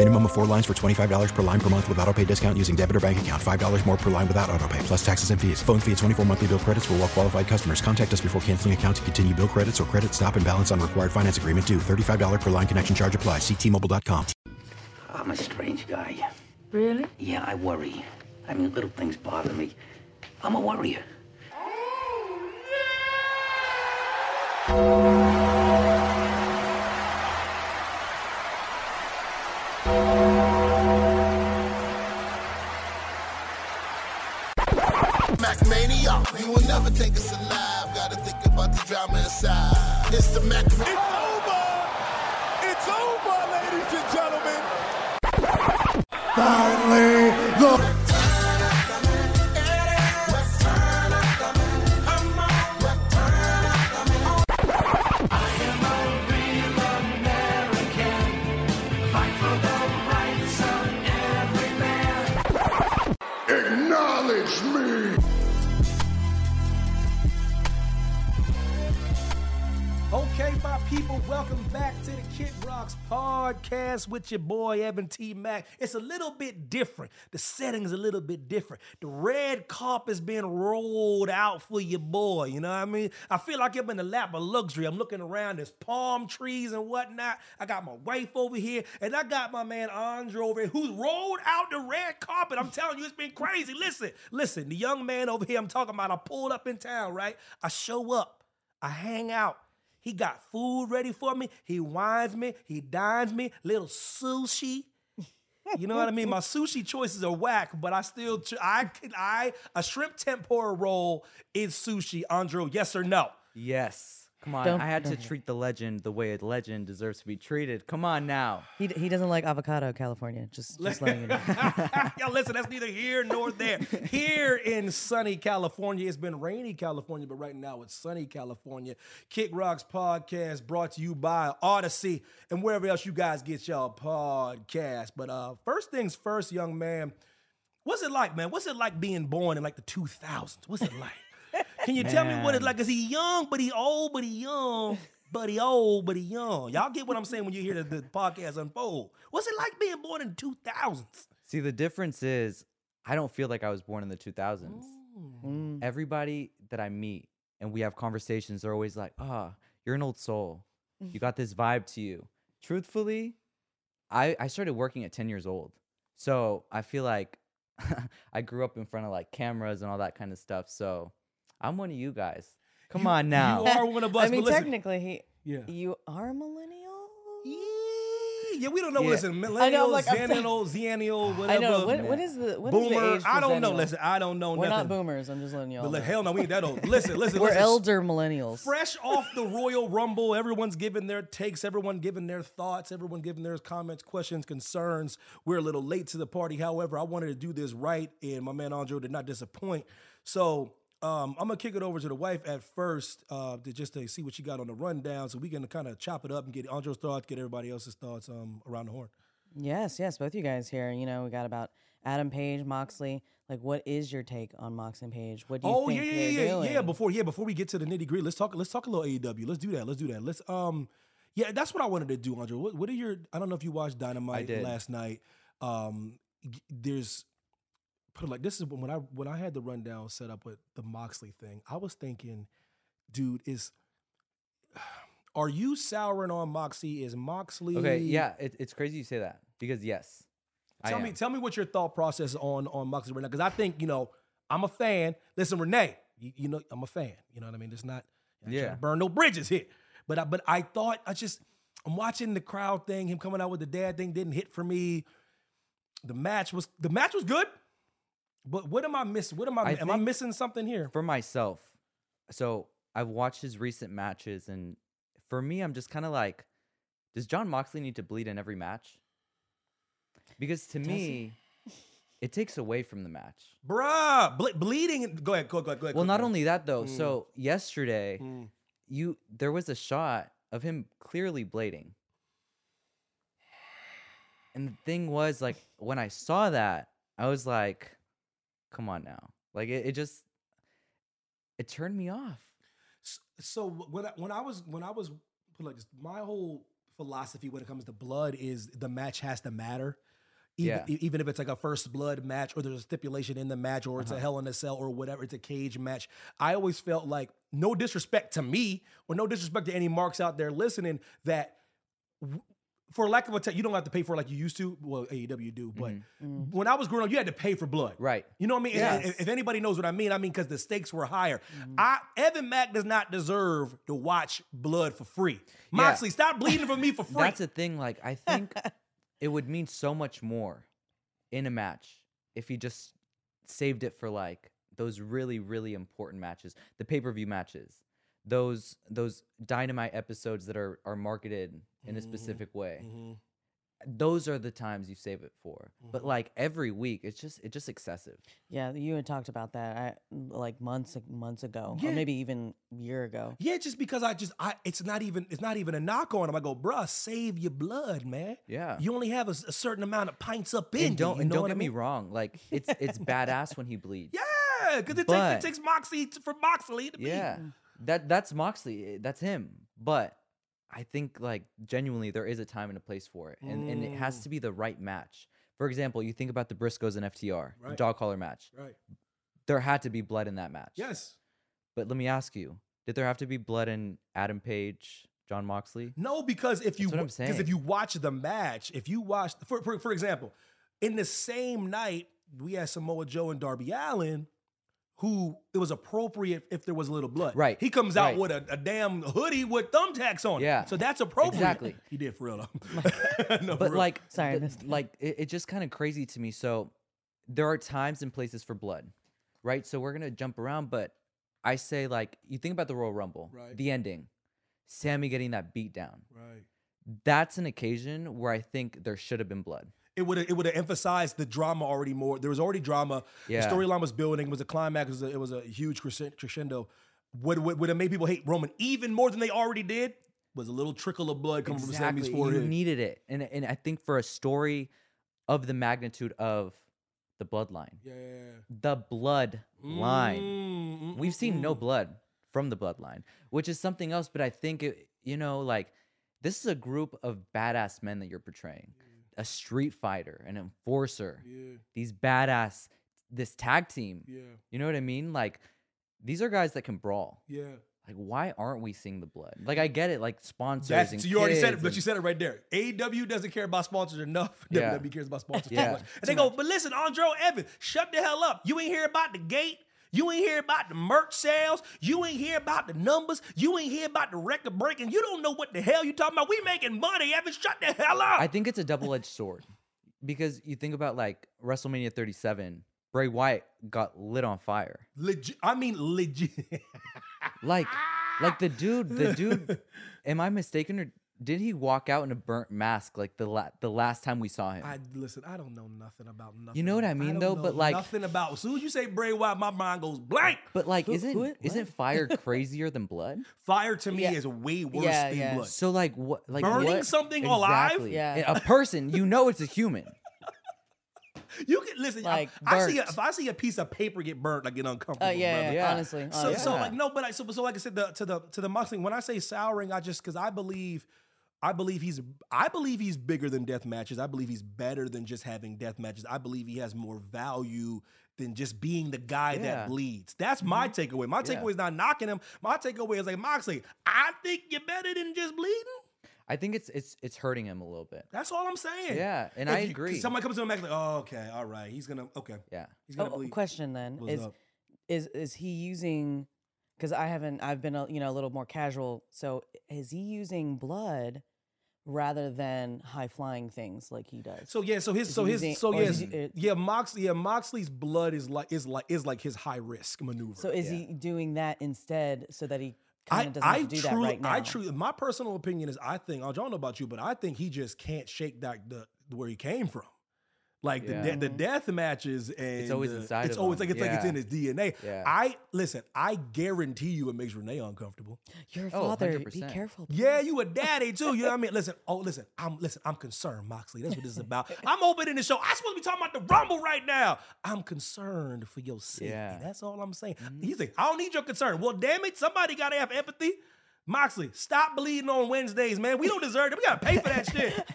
Minimum of four lines for $25 per line per month with auto pay discount using debit or bank account. $5 more per line without auto pay, plus taxes and fees. Phone fee at 24 monthly bill credits for well qualified customers. Contact us before canceling account to continue bill credits or credit stop and balance on required finance agreement due. $35 per line connection charge applies. Ctmobile.com. I'm a strange guy. Really? Yeah, I worry. I mean, little things bother me. I'm a worrier. Mac never take us alive. Gotta think about the drama inside. Podcast with your boy Evan T. Mac. It's a little bit different. The setting's a little bit different. The red carpet's been rolled out for your boy. You know what I mean? I feel like I'm in the lap of luxury. I'm looking around, there's palm trees and whatnot. I got my wife over here, and I got my man Andre over here who's rolled out the red carpet. I'm telling you, it's been crazy. Listen, listen, the young man over here I'm talking about, I pulled up in town, right? I show up, I hang out. He got food ready for me. He wines me. He dines me. Little sushi. You know what I mean? My sushi choices are whack, but I still I can I a shrimp tempura roll is sushi. Andrew, yes or no? Yes. Come on, Don't- I had to don't- treat the legend the way a legend deserves to be treated. Come on now. He, he doesn't like avocado, California. Just just letting you know. Y'all listen, that's neither here nor there. Here in sunny California, it's been rainy California, but right now it's sunny California. Kick Rocks podcast brought to you by Odyssey and wherever else you guys get y'all podcast. But uh first things first, young man, what's it like, man? What's it like being born in like the 2000s? What's it like? Can you tell me what it's like? Is he young, but he old, but he young, but he old, but he young? Y'all get what I'm saying when you hear the, the podcast unfold. What's it like being born in the 2000s? See, the difference is I don't feel like I was born in the 2000s. Mm. Everybody that I meet and we have conversations, they're always like, ah, you're an old soul. You got this vibe to you. Truthfully, I, I started working at 10 years old. So I feel like I grew up in front of like cameras and all that kind of stuff. So I'm one of you guys. Come You- on now. You are one of us. I mean, but listen, technically, he Yeah. you are a millennial. Yeah, we don't know. Yeah. Listen, millennial, I know, like, I'm- zennial, zennial, whatever. I know. What, what is the what is the boomer? age for I don't know. Listen, I don't know We're nothing. not boomers. I'm just letting y'all. But know. hell no, we ain't that old. Listen, listen, We're listen. elder millennials. Fresh off the Royal Rumble, everyone's giving their takes, everyone giving their thoughts, everyone giving their comments, questions, concerns. We're a little late to the party. However, I wanted to do this right, and my man Andre did not disappoint. So um, I'm gonna kick it over to the wife at first, uh, to just to see what she got on the rundown, so we can kind of chop it up and get Andre's thoughts, get everybody else's thoughts um, around the horn. Yes, yes, both you guys here. You know, we got about Adam Page, Moxley. Like, what is your take on Mox and Page? What do you Oh think yeah, yeah, yeah, doing? yeah. Before yeah, before we get to the nitty gritty, let's talk. Let's talk a little AEW. Let's do that. Let's do that. Let's um, yeah, that's what I wanted to do, Andre. What, what are your? I don't know if you watched Dynamite last night. Um, there's put it like this is when I when I had the rundown set up with the Moxley thing. I was thinking, dude, is are you souring on Moxley? Is Moxley Okay, yeah, it, it's crazy you say that because yes, Tell me, tell me what your thought process on on Moxley right now, because I think you know I'm a fan. Listen, Renee, you, you know I'm a fan. You know what I mean? It's not I Yeah. burn no bridges here, But I, but I thought I just I'm watching the crowd thing, him coming out with the dad thing didn't hit for me. The match was the match was good, but what am I missing? What am I, I am I missing something here? for myself, so I've watched his recent matches, and for me, I'm just kind of like, does Jon Moxley need to bleed in every match? Because to Does he? me, it takes away from the match. Bruh, ble- bleeding. Go ahead, go, go, go ahead. Well, go, not go. only that though. Mm. So yesterday, Mm. you there was a shot of him clearly blading. And the thing was, like, when I saw that, I was like, come on now. Like it, it just it turned me off. S- So when I, when I was when I was like this, my whole philosophy when it comes to blood is the match has to matter. Even, Yeah. even if it's like a first blood match or there's a stipulation in the match or it's a Uh-huh. hell in a cell or whatever, it's a cage match. I always felt like no disrespect to me or no disrespect to any marks out there listening that w- for lack of a te- you don't have to pay for it like you used to. Well, AEW do, but when I was growing up, you had to pay for blood. Mm-hmm. Right. You know what I mean? Yes. and If, anybody knows what I mean, I mean because the stakes were higher. I Evan Mack does not deserve to watch blood for free. Moxley, stop bleeding for me for free. That's the thing. Like, I think it would mean so much more in a match if he just saved it for like those really, really important matches, the pay per view matches, those those dynamite episodes that are are marketed in a specific way. Mhm. Those are the times you save it for. But like every week, it's just it's just excessive. Yeah, you had talked about that I, like months months ago, Yeah. or maybe even year ago. Yeah, just because I just I it's not even it's not even a knock on him. I go, bruh, save your blood, man. Yeah. You only have a certain amount of pints up in and don't you. you and know don't what I get me wrong. Like it's it's badass when he bleeds. Yeah, because it takes it takes Moxie to, for Moxley to be. That that's Moxley. eh, That's him. But I think like genuinely there is a time and a place for it, and and it has Mm. to be the right match. For example, you think about the Briscoes and FTR, the Right. dog collar match. Right. There had to be blood in that match. Yes. But let me ask you: Did there have to be blood in Adam Page, Jon Moxley? No, because if you because if you watch the match, if you watch for, for for example, in the same night we had Samoa Joe and Darby Allin, who it was appropriate if there was a little blood. Right, He comes out right. with a, a damn hoodie with thumbtacks on. it. Yeah, So that's appropriate. exactly. He did for real though. No, but real. like Sorry, I the- like it, it's just kind of crazy to me so there are times and places for blood right so we're gonna jump around but i say like you think about the royal rumble Right. the ending Sami getting that beat down right. that's an occasion where i think there should have been blood It would it would have emphasized the drama already more. There was already drama. Yeah. The storyline was building. It was a climax. It was a, it was a huge crescendo. Would would would have made people hate Roman even more than they already did. Was a little trickle of blood coming from Sami's you forehead. needed it and, and i think for a story of the magnitude of the bloodline yeah. the blood line Mm, We've seen no mm. blood from the bloodline, which is something else. But I think it, you know, like this is a group of badass men that you're portraying. A street fighter, an enforcer, Yeah. these badass, this tag team. Yeah. You know what I mean? Like these are guys that can brawl. Yeah. Like why aren't we seeing the blood? Like I get it, like sponsors. That's, and so you already said it, but you said it right there. AEW doesn't care about sponsors enough. Yeah. WWE cares about sponsors Yeah. too much. And they go, but listen, Andre Evans, shut the hell up. You ain't hear about the gate. You ain't hear about the merch sales. You ain't hear about the numbers. You ain't hear about the record breaking. You don't know what the hell you talking about. We making money, Evans. Shut the hell up. I think it's a double edged sword because you think about like WrestleMania 37, Bray Wyatt got lit on fire. legit. I mean, legit. Like, like the dude, the dude. am I mistaken, or did he walk out in a burnt mask like the la- the last time we saw him? I listen. I don't know nothing about nothing. You know what I mean, don't though? know But, like- nothing about. As soon as you say Bray Wyatt, my mind goes blank. but like, Who- isn't who- isn't fire crazier than blood? Fire to me Yeah. is way worse Yeah, than yeah. blood. So like, what? Like Burning what- something alive? Exactly. Yeah. a person. You know, it's a human. You can listen. I- Like, I, see a, if I see a piece of paper get burnt, I get uncomfortable. Uh, yeah, brother. yeah, Yeah. honestly, So, honestly. so like no, but I so, so like I said the, to the to the Moxley. When I say souring, I just because I believe, I believe he's I believe he's bigger than death matches. I believe he's better than just having death matches. I believe he has more value than just being the guy Yeah. Mm-hmm. that bleeds. That's my takeaway. My Yeah. takeaway is not knocking him. My takeaway is like Moxley. I think you're better than just bleeding. I think it's it's it's hurting him a little bit. That's all I'm saying. Yeah, and If I you- agree. Somebody comes to him and like, oh, okay, all right, he's gonna okay, Yeah. he's gonna Oh, bleed. question then What's is up? is is he using because I haven't. I've been a, you know a little more casual. So is he using blood rather than high flying things like he does? So yeah, so his Is so his so yes, uh, yeah, Moxley yeah, Moxley's blood is like is like is like his high risk maneuver. So is yeah. he doing that instead so that he I, kind of doesn't I have to do truly, that right now? I truly, my personal opinion is, I think I don't know about you, but I think he just can't shake that the where he came from. Like the Yeah. de- the mm-hmm. death matches and it's always the- inside It's of always him. like it's like it's in his DNA. Yeah. I listen. I guarantee you, it makes Renee uncomfortable. You're a Oh, father. Be 100%. careful. Yeah, you a daddy too. You know what I mean? Listen, oh listen, I'm listen, I'm concerned, Moxley. That's what this is about. I'm opening the show. I'm supposed to be talking about the Rumble right now. I'm concerned for your safety. Yeah. That's all I'm saying. Mm-hmm. He's like, I don't need your concern. Well, damn it, somebody gotta have empathy. Moxley, stop bleeding on Wednesdays, man. We don't deserve it. We gotta pay for that shit.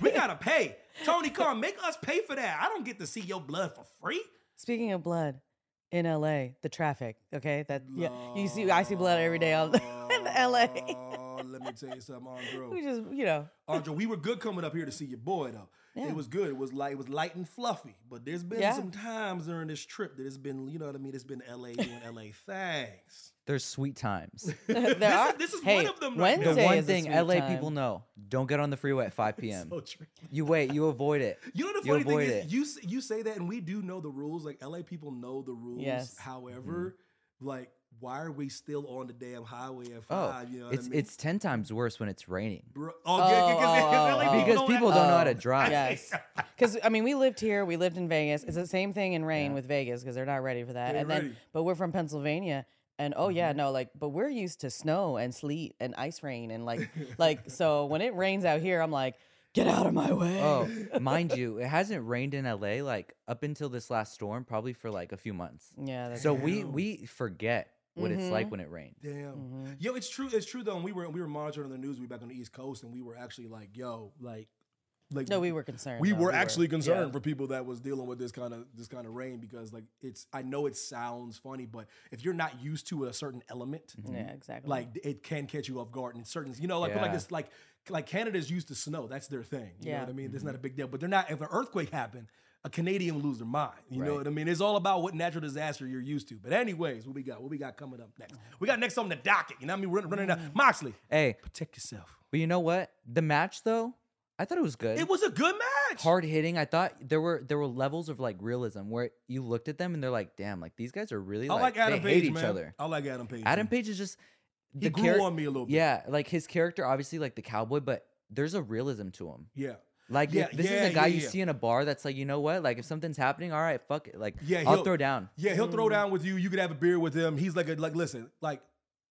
We gotta pay. Tony Khan, make us pay for that. I don't get to see your blood for free. Speaking of blood, in LA, the traffic. Okay, that yeah, you see, I see blood every day on in LA. Let me tell you something, Andrew. We just, you know, Andre, we were good coming up here to see your boy though. Yeah. It was good. It was like it was light and fluffy. But there's been Yeah. some times during this trip that it's been, you know what I mean? It's been LA doing LA things. There's sweet times. there this, are. is, this is hey, one of them right the now. Wednesday one is a thing sweet LA time. people know: don't get on the freeway at 5 p.m. So true. You wait, you avoid it. You know the funny thing avoid is, it. you you say that, and we do know the rules. Like LA people know the rules. Yes. However, mm-hmm. like why are we still on the damn highway at Oh, five? you know it's I mean? it's ten times worse when it's raining Bro, oh, yeah, yeah, 'cause- Oh, 'cause oh, LA oh, because people don't know how to Oh, drive. Yes, because I mean, we lived here, we lived in Vegas. It's the same thing in rain with Vegas because they're not ready for that. They and then, but we're from Pennsylvania, and oh yeah, mm-hmm. no, like, but we're used to snow and sleet and ice rain and like, like, so when it rains out here, I'm like, get out of my way. Oh, mind you, it hasn't rained in LA like up until this last storm, probably for like a few months. yeah. That's So we we forget what it's Mm-hmm. like when it rains. Damn. Mm-hmm. Yo, it's true. It's true though. And we were we were monitoring the news. We were back on the East Coast, and we were actually like, yo, like, like no, we were concerned. we though. were actually concerned yeah. for people that was dealing with this kind of this kind of rain because like it's I know it sounds funny, but if you're not used to a certain element, mm-hmm. Yeah, exactly. like it can catch you off guard. And certain, you know, like but like this, like like Canada's used to snow. That's their thing. You know Yeah. what I mean? It's not mm-hmm. a big deal. But they're not. If an earthquake happened, a Canadian would lose their mind. You know what I mean? It's all about what natural disaster you're used to. But anyways, what we got? What we got coming up next? We got next on the docket. You know what I mean? Running, running down. Mm. Moxley, Hey, protect yourself. but you know what? The match though, I thought it was good. It was a good match. hard hitting. I thought there were there were levels of like realism where you looked at them and they're like, damn, like these guys are really I like, like Adam they Page, hate each man. other. I like Adam Page. Adam man. Page is just He the grew char- on me a little bit. Yeah, like his character, obviously like the cowboy, but there's a realism to him. Yeah. Like Yeah, this yeah, is a guy yeah, you see in a bar that's like, you know what? Like if something's happening, all right, fuck it. Like Yeah, I'll he'll- throw down. Yeah, he'll throw down with you. You could have a beer with him. He's like, a, like, listen, like,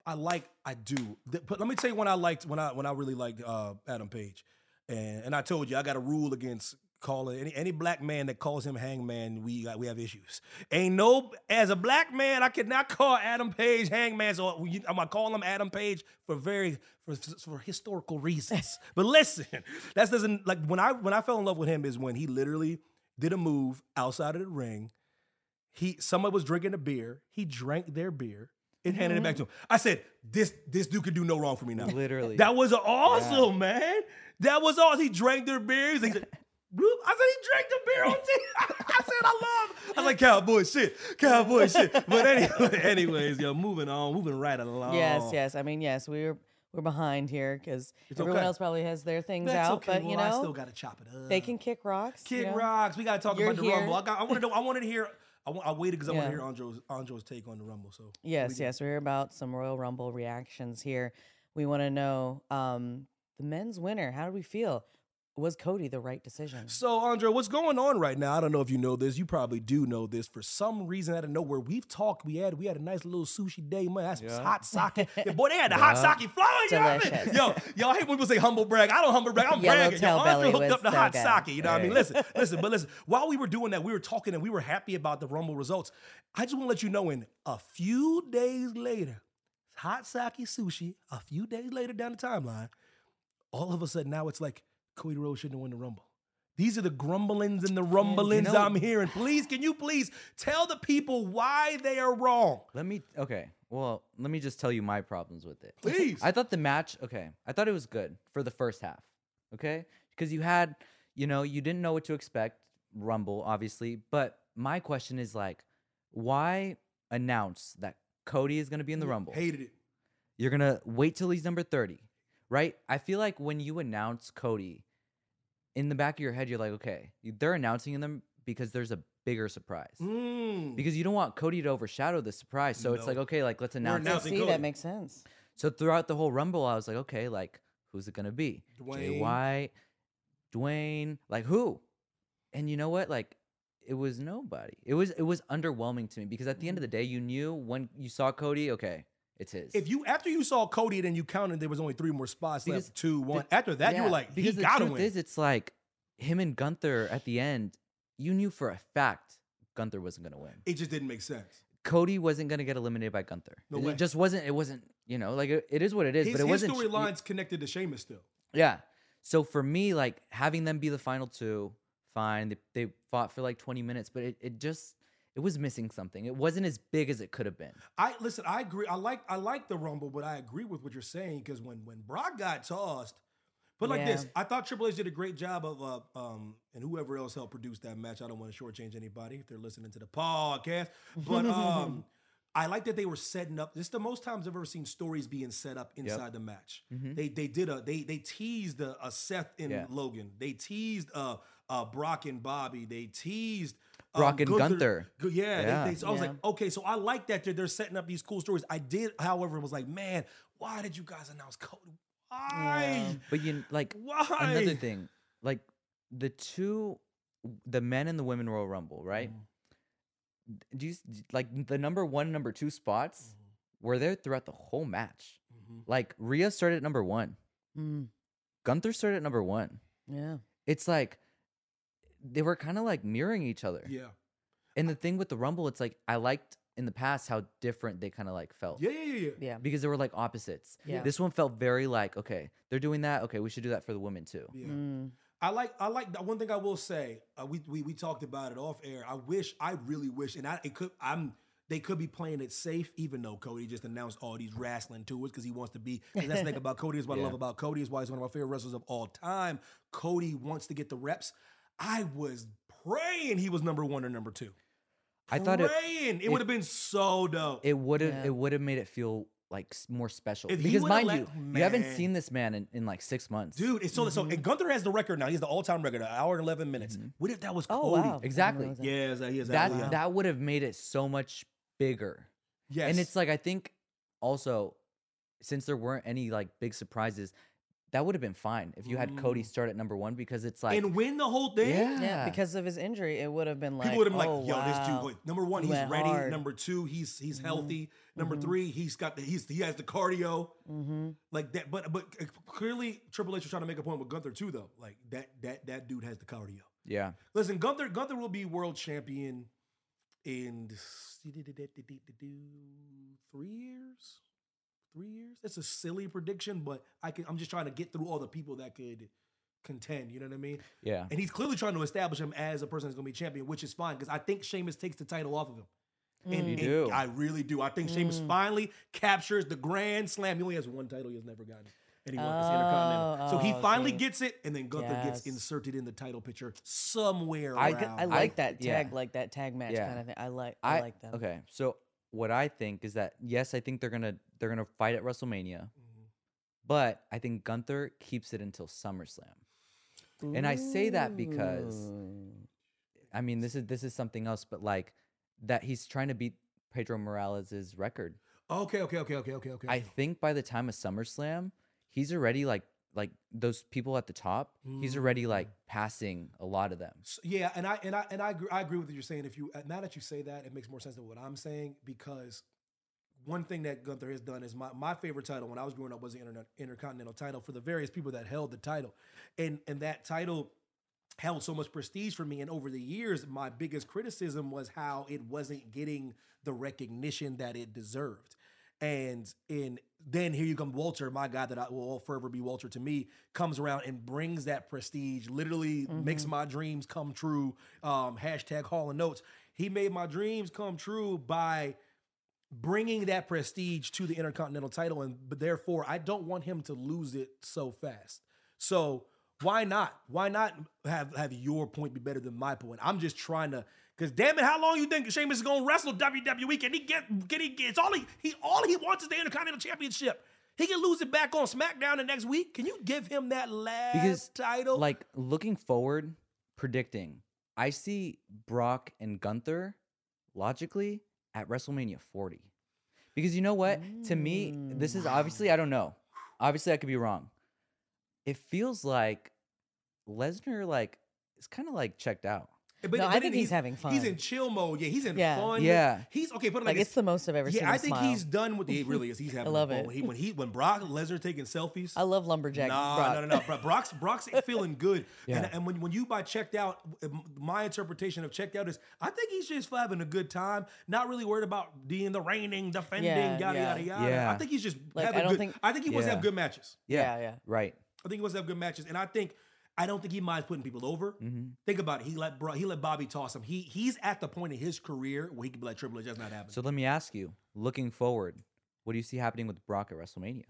I like, I do. But let me tell you when I liked, when I when I really liked uh, Adam Page, and and I told you I got a rule against calling any any black man that calls him Hangman. We got, we have issues. Ain't no as a black man I cannot call Adam Page Hangman. So I'm gonna call him Adam Page for very for, for historical reasons. but listen, that doesn't like when I when I fell in love with him is when he literally did a move outside of the ring. He someone was drinking a beer. He drank their beer and handed it back to mm-hmm. him. I said, "This this dude could do no wrong for me now." Literally. that was awesome, man. That was awesome. He drank their beers. He said, "Bloop." I said he drank the beer on TV. I said I love. I was like cowboy shit, cowboy shit. But anyway, anyways, yo, moving on, moving right along. Yes, yes. I mean, yes, we're we're behind here because everyone okay. else probably has their things That's out, okay. but well, you know, I still gotta chop it up. they can kick rocks. you Kick know? rocks. We gotta talk You're about the here. rumble. I, got, I wanted to. I wanted to hear. I, I waited because I want to hear Andro's Andro's take on the rumble. So Yes, yes. We're about some Royal Rumble reactions here. We want to know um, the men's winner. How do we feel? Was Cody the right decision? So, Andre, what's going on right now? I don't know if you know this. You probably do know this. For some reason, out of nowhere, we've talked. We had we had a nice little sushi day. Man, that's some hot sake. Yeah, boy, they had the hot sake flowing. You know what I mean? Yo, yo, I hate when people say humble brag. I don't humble brag. I'm bragging. Yo, Yellowtail Andre belly hooked up the so hot good. sake. You know what I mean? Listen, listen, but listen. While we were doing that, we were talking and we were happy about the Rumble results. I just want to let you know. In a few days later, hot sake sushi. A few days later down the timeline, all of a sudden now it's like Cody Rhodes shouldn't have won the Rumble. These are the grumblings and the rumblings know- I'm hearing. Please, can you please tell the people why they are wrong? Let me okay. Well, let me just tell you my problems with it. Please. I thought the match, okay. I thought it was good for the first half. Okay? Because you had, you know, you didn't know what to expect, Rumble, obviously. But my question is like, why announce that Cody is gonna be in the Rumble. Hated it. You're gonna wait till he's number 30, right? I feel like when you announce Cody, in the back of your head, you're like, okay, they're announcing them because there's a bigger surprise. Mm. Because you don't want Cody to overshadow the surprise. So it's like, okay, like let's announce it. See, Cody. that makes sense. So throughout the whole Rumble, I was like, okay, like who's it gonna be? Jay Dwayne. White, Dwayne, like who? And you know what? Like it was nobody. It was it was underwhelming to me because at the end of the day, you knew when you saw Cody, okay, it's his. If you after you saw Cody, then you counted there was only three more spots Because left. Two, the- one. after that, you were like, because he the got to win. is, it's like him and Gunther at the end. You knew for a fact Gunther wasn't gonna win. it just didn't make sense. Cody wasn't gonna get eliminated by Gunther. No it way. just wasn't. It wasn't. You know, like it, it is what it is. His, but it his wasn't. storyline's connected to Sheamus still. Yeah. So for me, like having them be the final two, fine. They, they fought for like 20 minutes, but it, it just it was missing something. It wasn't as big as it could have been. I listen. I agree. I like. I like the Rumble, but I agree with what you're saying because when when Brock got tossed, but like this, I thought Triple H did a great job of uh, um and whoever else helped produce that match. I don't want to shortchange anybody if they're listening to the podcast, but um. I like that they were setting up. This is the most times I've ever seen stories being set up inside the match. They they did a they they teased a, a Seth and Yeah. Logan. They teased uh uh Brock and Bobby. They teased um, Brock and Gunther. Gu- Yeah, Yeah. they- so I was Yeah. like, okay, so I like that they're, they're setting up these cool stories. I did, however, was like, man, why did you guys announce Cody? Why? But you like Why? another thing, like the two, the men and the women Royal Rumble, right? Do you like the number one, number two spots were there throughout the whole match? Like Rhea started at number one, Mm, Gunther started at number one. yeah. It's like they were kind of like mirroring each other. Yeah. And the thing with the Rumble, it's like I liked in the past how different they kind of like felt. Yeah, yeah, yeah, yeah. Yeah. Because they were like opposites. Yeah. This one felt very like, okay, they're doing that. Okay, we should do that for the women too. Yeah. Mm, I like I like that one thing I will say. Uh, we, we we talked about it off air. I wish I really wish, and I it could I'm they could be playing it safe, even though Cody just announced all these wrestling tours because he wants to be. 'cause that's the thing about Cody is what I love about Cody is why he's one of my favorite wrestlers of all time. Cody wants to get the reps. I was praying he was number one or number two. I thought it praying it, if- would have been so dope. it would have Yeah. it would have made it feel like s- more special. If he because would've mind let- you, you haven't man. seen this man in, in like six months. Dude, it's so so. Mm-hmm. And Gunther has the record now. He has the all-time record, an hour and eleven minutes. What if that was Oh, Cody? wow. I didn't Exactly. realize that. Yeah, is that, he is that yeah. that would have made it so much bigger. Yes. And it's like I think also since there weren't any like big surprises, that would have been fine if you had Cody start at number one because it's like and win the whole thing. yeah, Yeah, because of his injury, it would have been like, People would have been oh, like, "Yo, this dude, wow. number one, He he's went ready. hard. Number two, he's he's Mhm. healthy. Number Mhm. three, he's got the he's he has the cardio Mhm. like that. But but clearly, Triple H was trying to make a point with Gunther too, though. Like that that that dude has the cardio. yeah. Listen, Gunther Gunther will be world champion in three years. Three years. That's a silly prediction, but I can. I'm just trying to get through all the people that could contend. You know what I mean? Yeah. And he's clearly trying to establish him as a person that's going to be champion, which is fine because I think Sheamus takes the title off of him. And, You and do. I really do. I think Sheamus Mm. finally captures the Grand Slam. He only has one title. He has never gotten. And he won. It's the Oh, Intercontinental. So he oh, finally see. gets it, and then Gunther gets inserted in the title picture somewhere I- I like I- that yeah. tag, like that tag match Yeah. kind of thing. I like, I, like that. Okay, so what I think is that yes, I think they're gonna they're gonna fight at WrestleMania, Mm-hmm. but I think Gunther keeps it until SummerSlam. And I say that because I mean this is this is something else, but like that he's trying to beat Pedro Morales's record. okay, okay, okay, okay, okay, okay. I think by the time of SummerSlam, he's already like like those people at the top. He's already like Mm. passing a lot of them. S- yeah, and I and I and I agree, I agree with what you're saying. If you uh, now that you say that, it makes more sense than what I'm saying because one thing that Gunther has done is my, my favorite title when I was growing up was the Inter- Intercontinental title for the various people that held the title, and and that title held so much prestige for me. And over the years, my biggest criticism was how it wasn't getting the recognition that it deserved. And in then here you come Walter, my guy that I will forever be Walter to me, comes around and brings that prestige. Literally makes my dreams come true. Um, hashtag Hall and Oates. He made my dreams come true by bringing that prestige to the Intercontinental title, and but therefore I don't want him to lose it so fast. So Why not? Why not have have your point be better than my point? I'm just trying to. Cause damn it, how long you think Sheamus is gonna wrestle WWE? Can he get? Can he get? It's all he he all he wants is the Intercontinental Championship. He can lose it back on SmackDown the next week. Can you give him that last because title? like looking forward, predicting, I see Brock and Gunther logically at WrestleMania 40. Because you know what? To me, this is mm. obviously I don't know. Obviously, I could be wrong. It feels like Lesnar like is kind of like checked out. But, No, I think then he's having fun. He's in chill mode. Yeah, he's in Yeah. fun. Yeah. he's okay. Put it like, Like this. it's the most I've ever seen. Yeah, I think smile. he's done with. He really is. He's having. I love fun. it. When he when he when Brock Lesnar taking selfies. I love lumberjack. Nah, Brock. no, no, no. Brock's Brock's feeling good. And, Yeah. and when, when you by checked out, my interpretation of checked out is I think he's just having a good time, not really worried about being the reigning, defending, Yeah, yada yeah. yada yada. Yeah. I think he's just Like, having I don't good. think- I think he wants to have good matches. Yeah, Yeah, yeah. Right. I think he wants to have good matches, and I think I don't think he minds putting people over. Mm-hmm. Think about it. He let Bro, he let Bobby toss him. He he's at the point in his career where he can be like Triple H. That's not happening. So let me ask you, looking forward, what do you see happening with Brock at WrestleMania?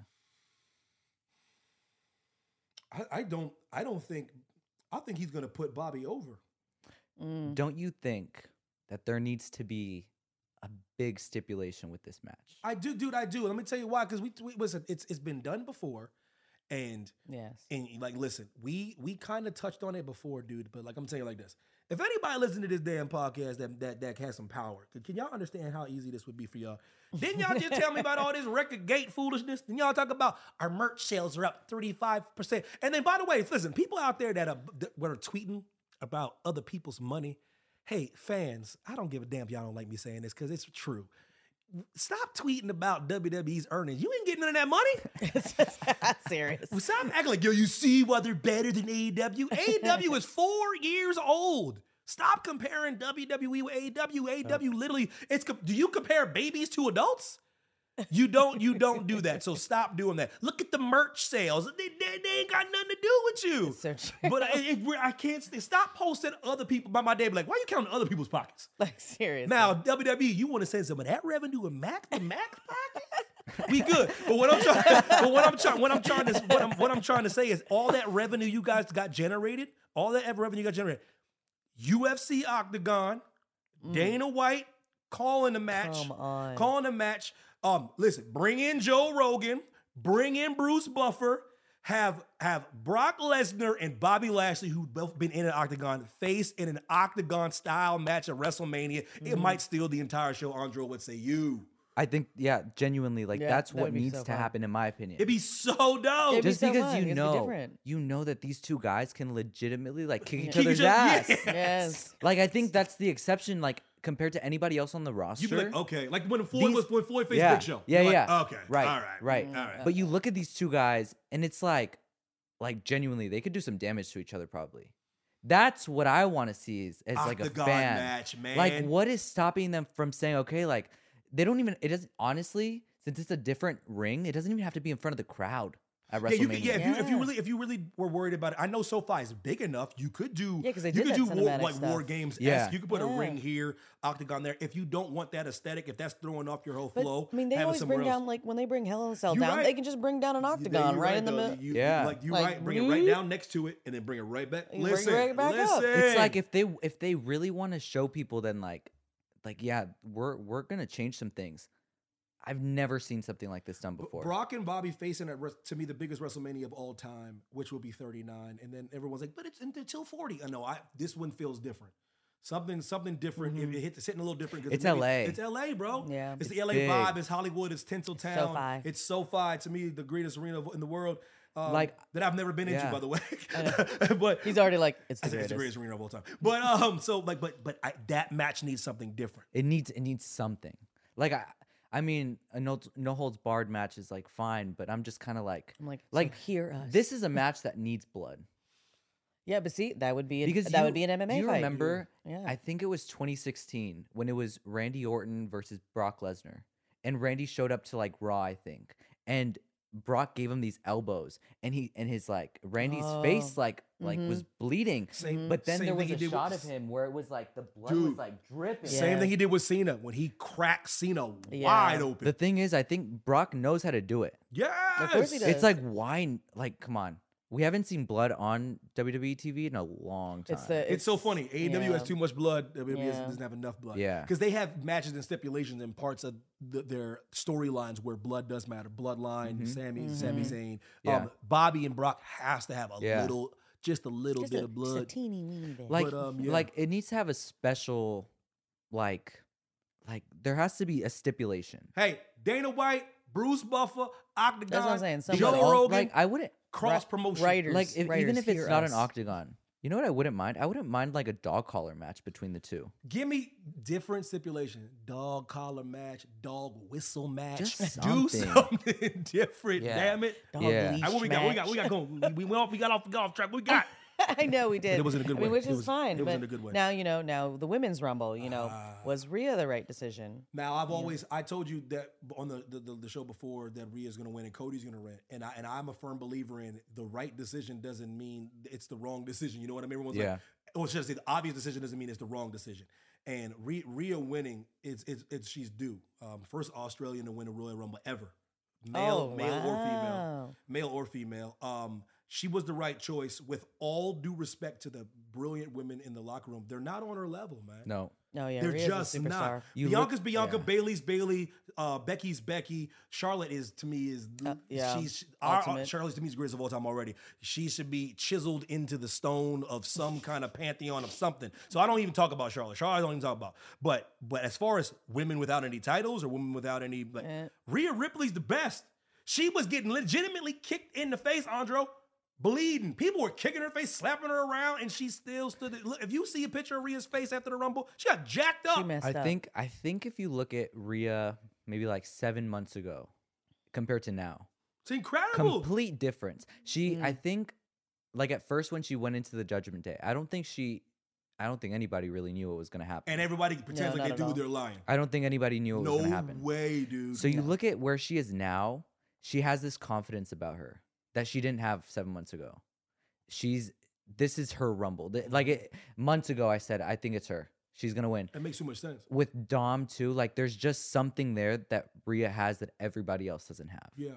I, I don't I don't think I think he's gonna put Bobby over. Mm. Don't you think that there needs to be a big stipulation with this match? I do, dude. I do. Let me tell you why. Because we, we listen. It's it's been done before, and Yes. and like listen, we we kind of touched on it before, dude. But like I'm saying like this: if anybody listen to this damn podcast that that that has some power, can, can y'all understand how easy this would be for y'all? Didn't y'all just tell me about all this record gate foolishness? Then y'all talk about our merch sales are up 35 percent. And then by the way, listen, people out there that are that are tweeting about other people's money. Hey, fans, I don't give a damn if y'all don't like me saying this because it's true. Stop tweeting about WWE's earnings. You ain't getting none of that money. Serious. Well, Stop acting like, yo, you see why they're better than AEW. AEW is four years old. Stop comparing WWE with AEW. AEW literally, it's do you compare babies to adults? You don't, you don't do that. So stop doing that. Look at the merch sales. They, they, they ain't got nothing to do with you. So. But I, it, I can't st- stop posting other people by my day. Be like, why you counting other people's pockets? Like serious. Now, WWE, you want to send some of that revenue in Max the Max pocket? We good. But what I'm trying, but what I'm trying, what I'm trying to, what I'm, what I'm trying to say is, all that revenue you guys got generated, all that ever revenue you got generated, UFC Octagon, mm. Dana White calling the match, Come on. calling the match. Um, listen, bring in Joe Rogan, bring in Bruce Buffer. Have have Brock Lesnar and Bobby Lashley, who both been in an octagon, face in an octagon style match at WrestleMania. It Mm-hmm. might steal the entire show. Andre would say, "You." I think, yeah, genuinely, like Yeah, that's that what would be needs so to fun. happen, in my opinion. It'd be so dope. It'd be Just so because fun, you it'd know, different. you know that these two guys can legitimately like kick each Kick other's each other- ass. Yes. Yes. Like I think that's the exception, like compared to anybody else on the roster. You'd be like, okay, like when Floyd These- was when Floyd faced yeah, Big Show. Yeah, You're like, yeah. Okay, Right. all right, Right. all right. But you look at these two guys, and it's like, like genuinely, they could do some damage to each other. Probably. That's what I want to see is as ah, like a Octagon fan. match, man. Like, what is stopping them from saying, okay, like they don't even. It doesn't honestly, since it's a different ring, it doesn't even have to be in front of the crowd at Yeah, WrestleMania. you could, yeah, if you, if you really if you really were worried about it, I know SoFi is big enough. You could do Yeah, 'cause they you did could that do war, cinematic like war games. Yeah. you could put a ring here, octagon there. If you don't want that aesthetic, if that's throwing off your whole But, flow, I mean, they always bring else. down like when they bring Hell in a Cell You down, right. they can just bring down an octagon you're right, in the middle. You, Yeah. like you Like, right, bring it right hmm? down next to it, and then bring it right back. You bring it right back up. listen. it's like if they if they really want to show people, then like, like yeah, we're we're gonna change some things. I've never seen something like this done before. Brock and Bobby facing at to me the biggest WrestleMania of all time, which will be 39, and then everyone's like, but it's until 40. I know, I this one feels different. Something, something different. It, mm-hmm. it hits it's hitting a little different. It's maybe- LA. It's LA, bro. Yeah. it's, It's the LA big. vibe. It's Hollywood. It's Tinseltown. SoFi. It's SoFi. To me, the greatest arena in the world. Um, Like- that I've never been into, Yeah. by the way. but He's already like, it's I the said it's the greatest. greatest arena of all time. But um, so like, but but I, that match needs something different. it needs it needs something. Like I I mean, a no no holds barred match is like fine, but I'm just kind of like I'm like, so like hear us. This is a match that needs blood Yeah, but see, that would be a, because that you- would be an MMA Do you fight. remember? Yeah. I think it was 2016 when it was Randy Orton versus Brock Lesnar, and Randy showed up to like Raw, I think, and Brock gave him these elbows, and he and his like Randy's face Oh. like like was mm-hmm. bleeding, Same- but then same there was he a shot with- of him where it was like the blood Dude. was like dripping. Same Yeah. thing he did with Cena when he cracked Cena Yeah. wide open. The thing is, I think Brock knows how to do it. yes, Of course he does. It's like why? Like, come on. We haven't seen blood on WWE TV in a long time. It's the It's, so funny. AEW yeah. has too much blood. WWE Yeah. doesn't have enough blood. Yeah. because they have matches and stipulations and parts of the, their storylines where blood does matter. Bloodline, Sammy, Sami Zayn, Yeah. um, Bobby and Brock has to have a Yeah. little, just a little Just bit a, of just a blood. teeny weeny bit. like But, um, yeah. like it needs to have a special like like there has to be a stipulation. hey, Dana White, Bruce Buffer, Octagon, That's what I'm saying. Joe Rogan, Like I wouldn't cross Ri- promotion. writers. like if, even if it's not us. an octagon. You know what I wouldn't mind? I wouldn't mind like a dog collar match between the two. Give me different stipulation. Dog collar match, dog whistle match. Just Do something. something different. Yeah. Damn it. Dog Yeah. leash Hey, what we got? What we got? We got going. We went off. We got off. We got off track. We got? I know we did. it was in a good I mean, way. which It is was- fine. it was but in a good way. Now you know. Now the women's rumble. You know, Ah. was Rhea the right decision? Now I've always I told you that on the the, the, the show before that Rhea's going to win and Cody's going to win, and I and I'm a firm believer in the right decision doesn't mean it's the wrong decision. You know what I mean? Everyone's Yeah. like, oh, it's just the obvious decision doesn't mean it's the wrong decision. And Rhea, Rhea winning, it's, it's it's she's due. Um, first Australian to win a Royal Rumble ever, male Oh, male or female, male or female. Um, she was the right choice. With all due respect to the brilliant women in the locker room, they're not on her level, man. No. No, yeah, They're Rhea's just a not. You look- Bianca's Bianca, yeah. Bayley's Bayley, uh, Becky's Becky. Charlotte is to me is Uh, yeah, she's our, ultimate. Charlotte's to me is the greatest of all time already. She should be chiseled into the stone of some kind of pantheon of something. So I don't even talk about Charlotte. Charlotte I don't even talk about. But but as far as women without any titles or women without any, like, Eh. Rhea Ripley's the best. She was getting legitimately kicked in the face, Andro. Bleeding. People were kicking her face, slapping her around, and she still stood. it. Look, if you see a picture of Rhea's face after the Rumble, she got jacked up. She messed I up. think I think if you look at Rhea maybe like seven months ago compared to now, It's incredible. complete difference. She, Mm. I think, like at first when she went into the Judgment Day, I don't think she, I don't think anybody really knew what was gonna happen. and everybody pretends No, like they do. all. They're lying. I don't think anybody knew what was gonna happen. No way, dude. So you look at where she is now. She has this confidence about her that she didn't have seven months ago. She's this is her rumble. Like it, months ago, I said I think it's her. She's gonna win. That makes so much sense. With Dom too, like there's just something there that Rhea has that everybody else doesn't have. Yeah.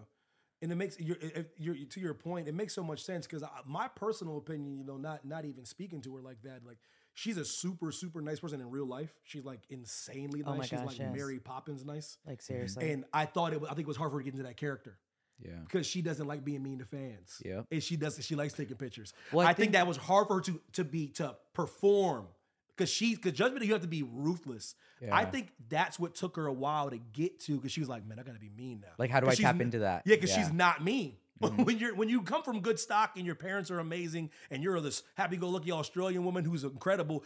And it makes you're, eh, eh, to your point. It makes so much sense because my personal opinion, you know, not not even speaking to her like that, like she's a super super nice person in real life. She's like insanely oh nice. Oh my she's gosh, like yes. Mary Poppins nice. Like seriously. And I thought it. was- I think it was hard for her to get into that character Yeah. because she doesn't like being mean to fans. Yeah. And she doesn't. She likes taking pictures. Well, I I, think, think- that was hard for her to to be to perform because she because judgment you have to be ruthless. I think that's what took her a while to get to because she was like, man, I gotta be mean now. Like, how do I she's tap into that? Yeah, because Yeah. Mm-hmm. she's not mean. when you're when you come from good stock and your parents are amazing and you're this happy-go-lucky Australian woman who's incredible.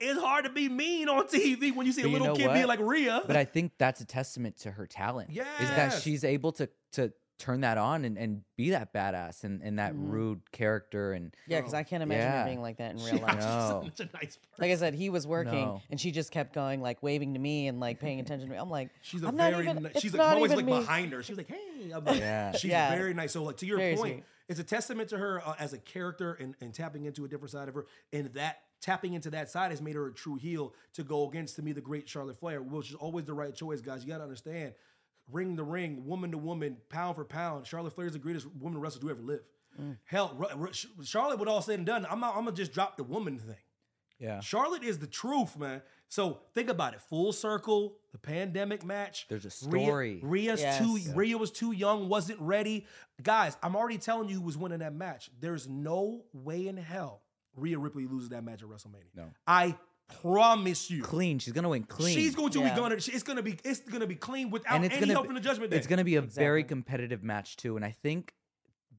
It's hard to be mean on TV when you see But a you little know kid being like Rhea. But I think that's a testament to her talent. Yeah, Is that she's able to to turn that on and, and be that badass and, and that rude character and yeah, because I can't imagine Yeah. her being like that in real life. No. such a nice person. Like I said, he was working, No. and she just kept going, like waving to me and like paying attention to me. I'm like, She's a I'm not very even. ni- she's like not I'm always like me. behind her. She's like, hey, I'm like, Yeah. she's Yeah. very nice. So like to your Very point, sweet. it's a testament to her uh, as a character and, and tapping into a different side of her. And that tapping into that side has made her a true heel to go against to me the great Charlotte Flair, which is always the right choice, guys. You got to understand, ring to ring, woman to woman, pound for pound. Charlotte Flair is the greatest woman wrestler to ever live. Mm. Hell, Ru- Ru- Charlotte, with all said and done, I'm not, I'm gonna just drop the woman thing. yeah. Charlotte is the truth, man. So think about it. Full circle, the pandemic match. There's a Rhea- story. Rhea's Yes. too Yeah. Rhea was too young, wasn't ready. Guys, I'm already telling you who was winning that match. There's no way in hell Rhea Ripley loses that match at WrestleMania. No. I promise you. Clean. She's gonna win clean. She's going to Yeah. be going to it's gonna be it's gonna be clean without and it's any gonna help be, from the judgment day. It's gonna be a very competitive match too, and I think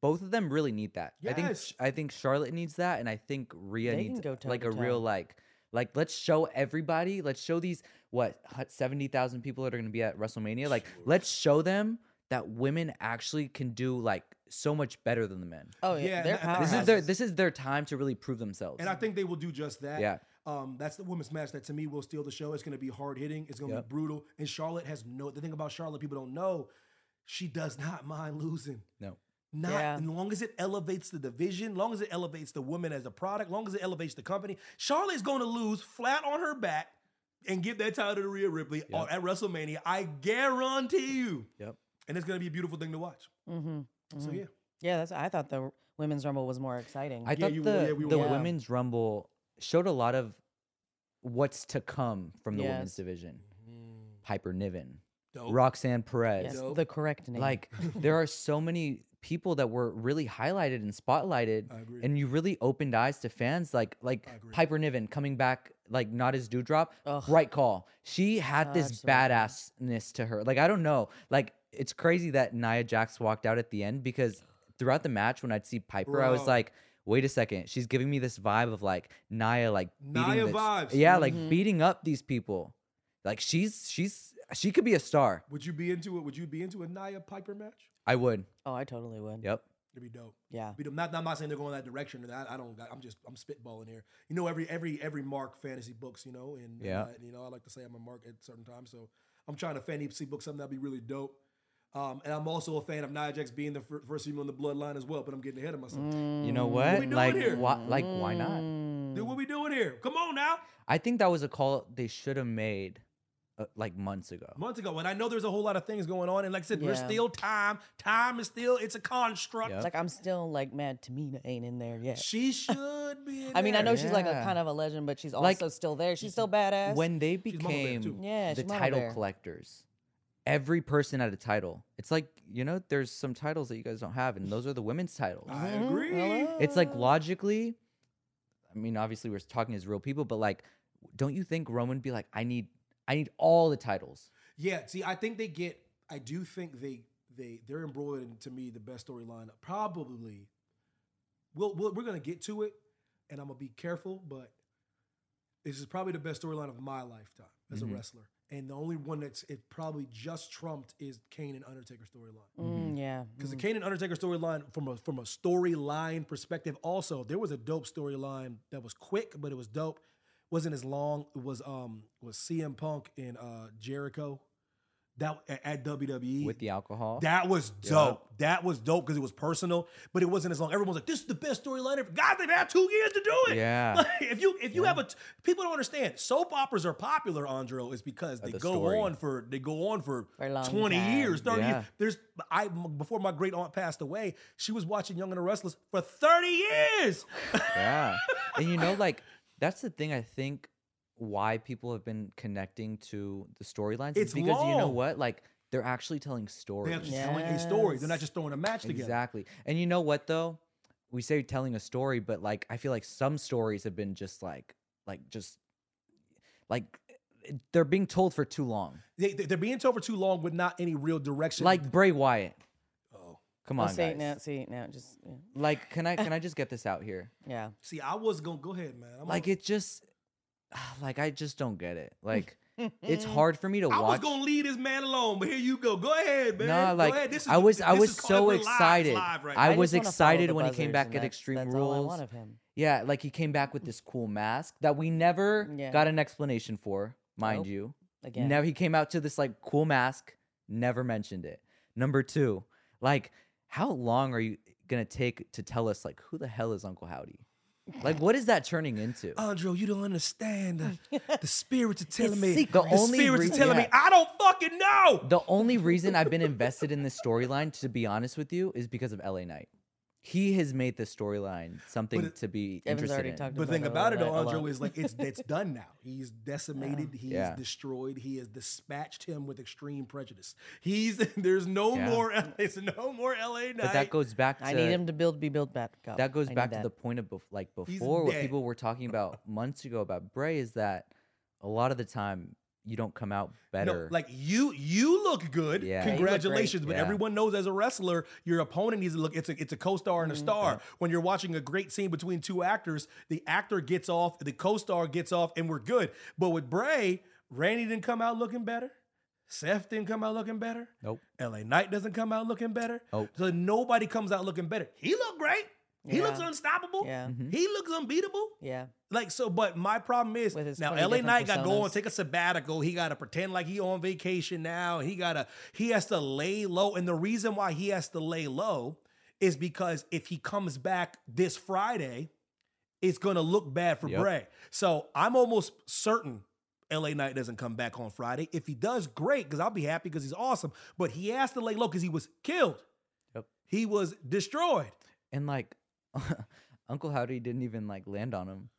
both of them really need that. I think Yes. I think Charlotte needs that, and I think Rhea They can needs go like a toe-to-toe. real like like let's show everybody. Let's show these what seventy thousand people that are gonna be at WrestleMania. Like let's show them that women actually can do like so much better than the men. Oh yeah, Yeah, they're This is their this is their time to really prove themselves. And I think they will do just that. Yeah. Um, that's the women's match that to me will steal the show. It's going to be hard hitting. It's going to Yep. be brutal. And Charlotte has no. The thing about Charlotte, people don't know, she does not mind losing. no. Not Yeah. as long as it elevates the division, long as it elevates the women as a product, long as it elevates the company. Charlotte's going to lose flat on her back and give that title to Rhea Ripley or at WrestleMania. I guarantee you. Yep. And it's going to be a beautiful thing to watch. Mm-hmm. So yeah. Yeah, that's. I thought the women's rumble was more exciting. I Yeah, thought you- the yeah, we the women's rumble showed a lot of what's to come from the women's Yes. division. Mm-hmm. Piper Niven, Dope. Roxanne Perez. yes, Dope. the correct name. Like there are so many people that were really highlighted and spotlighted, I agree. and you really opened eyes to fans. Like like I agree. Piper Niven coming back, like not as Doudrop. Ugh. Right call. She had this Such the badassness to her. Like I don't know. Like it's crazy that Nia Jax walked out at the end because throughout the match when I'd see Piper, I was Bro. like. Wait a second. She's giving me this vibe of like Nia, like beating Nia the- vibes. Yeah, like Mhm. beating up these people. Like she's she's she could be a star. Would you be into it? Would you be into a Nia Piper match? I would. oh, I totally would. Yep. It'd be dope. Yeah. Be dope. Not, I'm not saying they're going that direction. I, I don't. I'm just. I'm spitballing here. You know, every every every mark fantasy books. You know, and and Yeah. I- you know, I like to say I'm a mark at certain times. So I'm trying to fantasy book something that'd be really dope. Um, and I'm also a fan of Nia Jax being the fir- first female in the bloodline as well. But I'm getting ahead of myself. You know Mm. what? we doing like here? why like why not? Dude, what we doing here? Come on now. I think that was a call they should have made uh, like months ago. Months ago, and I know there's a whole lot of things going on. And like I said, there's Yeah. still time. Time is still. It's a construct. Yep. It's like I'm still like mad Tamina ain't in there yet. She should be. In I mean, I there. know she's like a Yeah. kind of a legend, but she's Like, also still there. She's still badass. When they Mama Bear, became too. Yeah, the she's Mama title Bear. collectors, every person had a title. It's like, you know, there's some titles that you guys don't have, and those are the women's titles. I agree. Hello? It's like logically, I mean, obviously we're talking as real people, but like, don't you think Roman be like, I need I need all the titles? Yeah, see, I think they get. I do think they they they're embroiled in to me the best storyline. Probably, we'll, we'll we're gonna get to it, and I'm gonna be careful, but this is probably the best storyline of my lifetime as Mhm. a wrestler. And the only one that's it probably just trumped is Kane and Undertaker storyline. Mm, yeah. Because mhm. the Kane and Undertaker storyline, from a from a storyline perspective, also there was a dope storyline that was quick, but it was dope. wasn't as long. It was um was CM Punk and uh Jericho that at, at WWE With the alcohol? That was Yeah. dope. That was dope because it was personal, but it wasn't as long. Everyone's like, "This is the best storyline ever." Guys, they've had two years to do it. Yeah. Like, if you if you have a t- people don't understand soap operas are popular, Andro, is because they the go story. on for they go on for, For twenty time. years, thirty Yeah. years. There's I before my great aunt passed away, she was watching Young and the Restless for thirty years. yeah. And you know, like that's the thing I think why people have been connecting to the storylines It's is because you know what? Like they're actually telling stories. They're actually telling a story. They're not just throwing a match together. Exactly. And you know what though? We say telling a story, but like I feel like some stories have been just like like just like they're being told for too long. They, they- they're being told for too long with not any real direction. Like Bray Wyatt. oh, Come Oh, on, see it guys. now, see it now. Just yeah. Like, can I can I just get this out here? yeah. see, I was gonna go ahead, man. I'm Like gonna- it just like I just don't get it. Like it's hard for me to watch. I was watch. gonna leave this man alone, but here you go. Go ahead, man. No, Go like ahead. This is I the- was, I was so we're live, excited. live right I, now. was just wanna follow excited when he came back at that's- Extreme that's Rules. All I want of him. Yeah, like he came back with this cool mask that we never Yeah. got an explanation for, mind Nope. you. Again. Never he came out to this like cool mask, never mentioned it. Number two, like how long are you gonna take to tell us like who the hell is Uncle Howdy? Like what is that turning into? Andrew, you don't understand. The, the spirits are telling me. The The, only spirits re- are telling me. I don't fucking know. The only reason I've been invested in this storyline, to be honest with you, is because of LA Knight. He has made the storyline something it- to be Evan's interested already in. talked But the thing about it, though, alone. Is like it's it's done now. He's decimated. He's Yeah. destroyed. He has dispatched him with extreme prejudice. He's there's no Yeah. more. It's no more L.A. Knight. But that goes back to I need him to build, be built back up. that goes I back to that. the point of bef- like before what people were talking about months ago about Bray is that a lot of the time you don't come out better. No, like you, you look good. Yeah. Yeah, you look. Congratulations. But Yeah. everyone knows as a wrestler, your opponent needs to look. It's a it's a co-star Mm-hmm. and a star. When you're watching a great scene between two actors, the actor gets off, the co-star gets off, and we're good. But with Bray, Randy didn't come out looking better. Seth didn't come out looking better. nope. LA Knight doesn't come out looking better. Nope. So nobody comes out looking better. He looked great. He looks unstoppable. Yeah. Mm-hmm. He looks unbeatable. Yeah. Like so, but my problem is now LA Knight got to go on take a sabbatical. He got to pretend like he on vacation now. He gotta he has to lay low, and the reason why he has to lay low is because if he comes back this Friday, it's gonna look bad for Yep. Bray. So I'm almost certain. LA Knight doesn't come back on Friday. If he does, great, because I'll be happy because he's awesome. But he has to lay low because he was killed. Yep. He was destroyed. And like Uncle Howdy didn't even like land on him.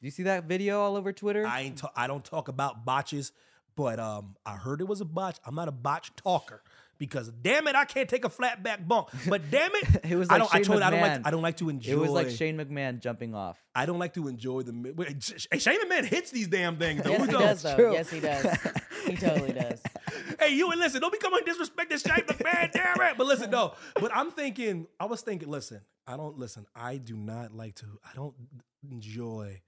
Do you see that video all over Twitter? I ain't. Ta- I don't talk about botches, but um, I heard it was a botch. I'm not a botch talker because damn it, I can't take a flat back bump. But damn it, it was I like don't. I Shane told you I don't like. McMahon. I don't like to enjoy. It was like Shane McMahon jumping off. I don't like to enjoy the. mi- Wait, Sh- Sh- Shane McMahon hits these damn things. Though. Yes, Who he does though. true. Yes, he does. he totally does. hey, you and listen, don't be coming disrespecting Shane McMahon, damn it. But listen, no. But I'm thinking, I was thinking, listen, I don't listen. I do not like to. I don't enjoy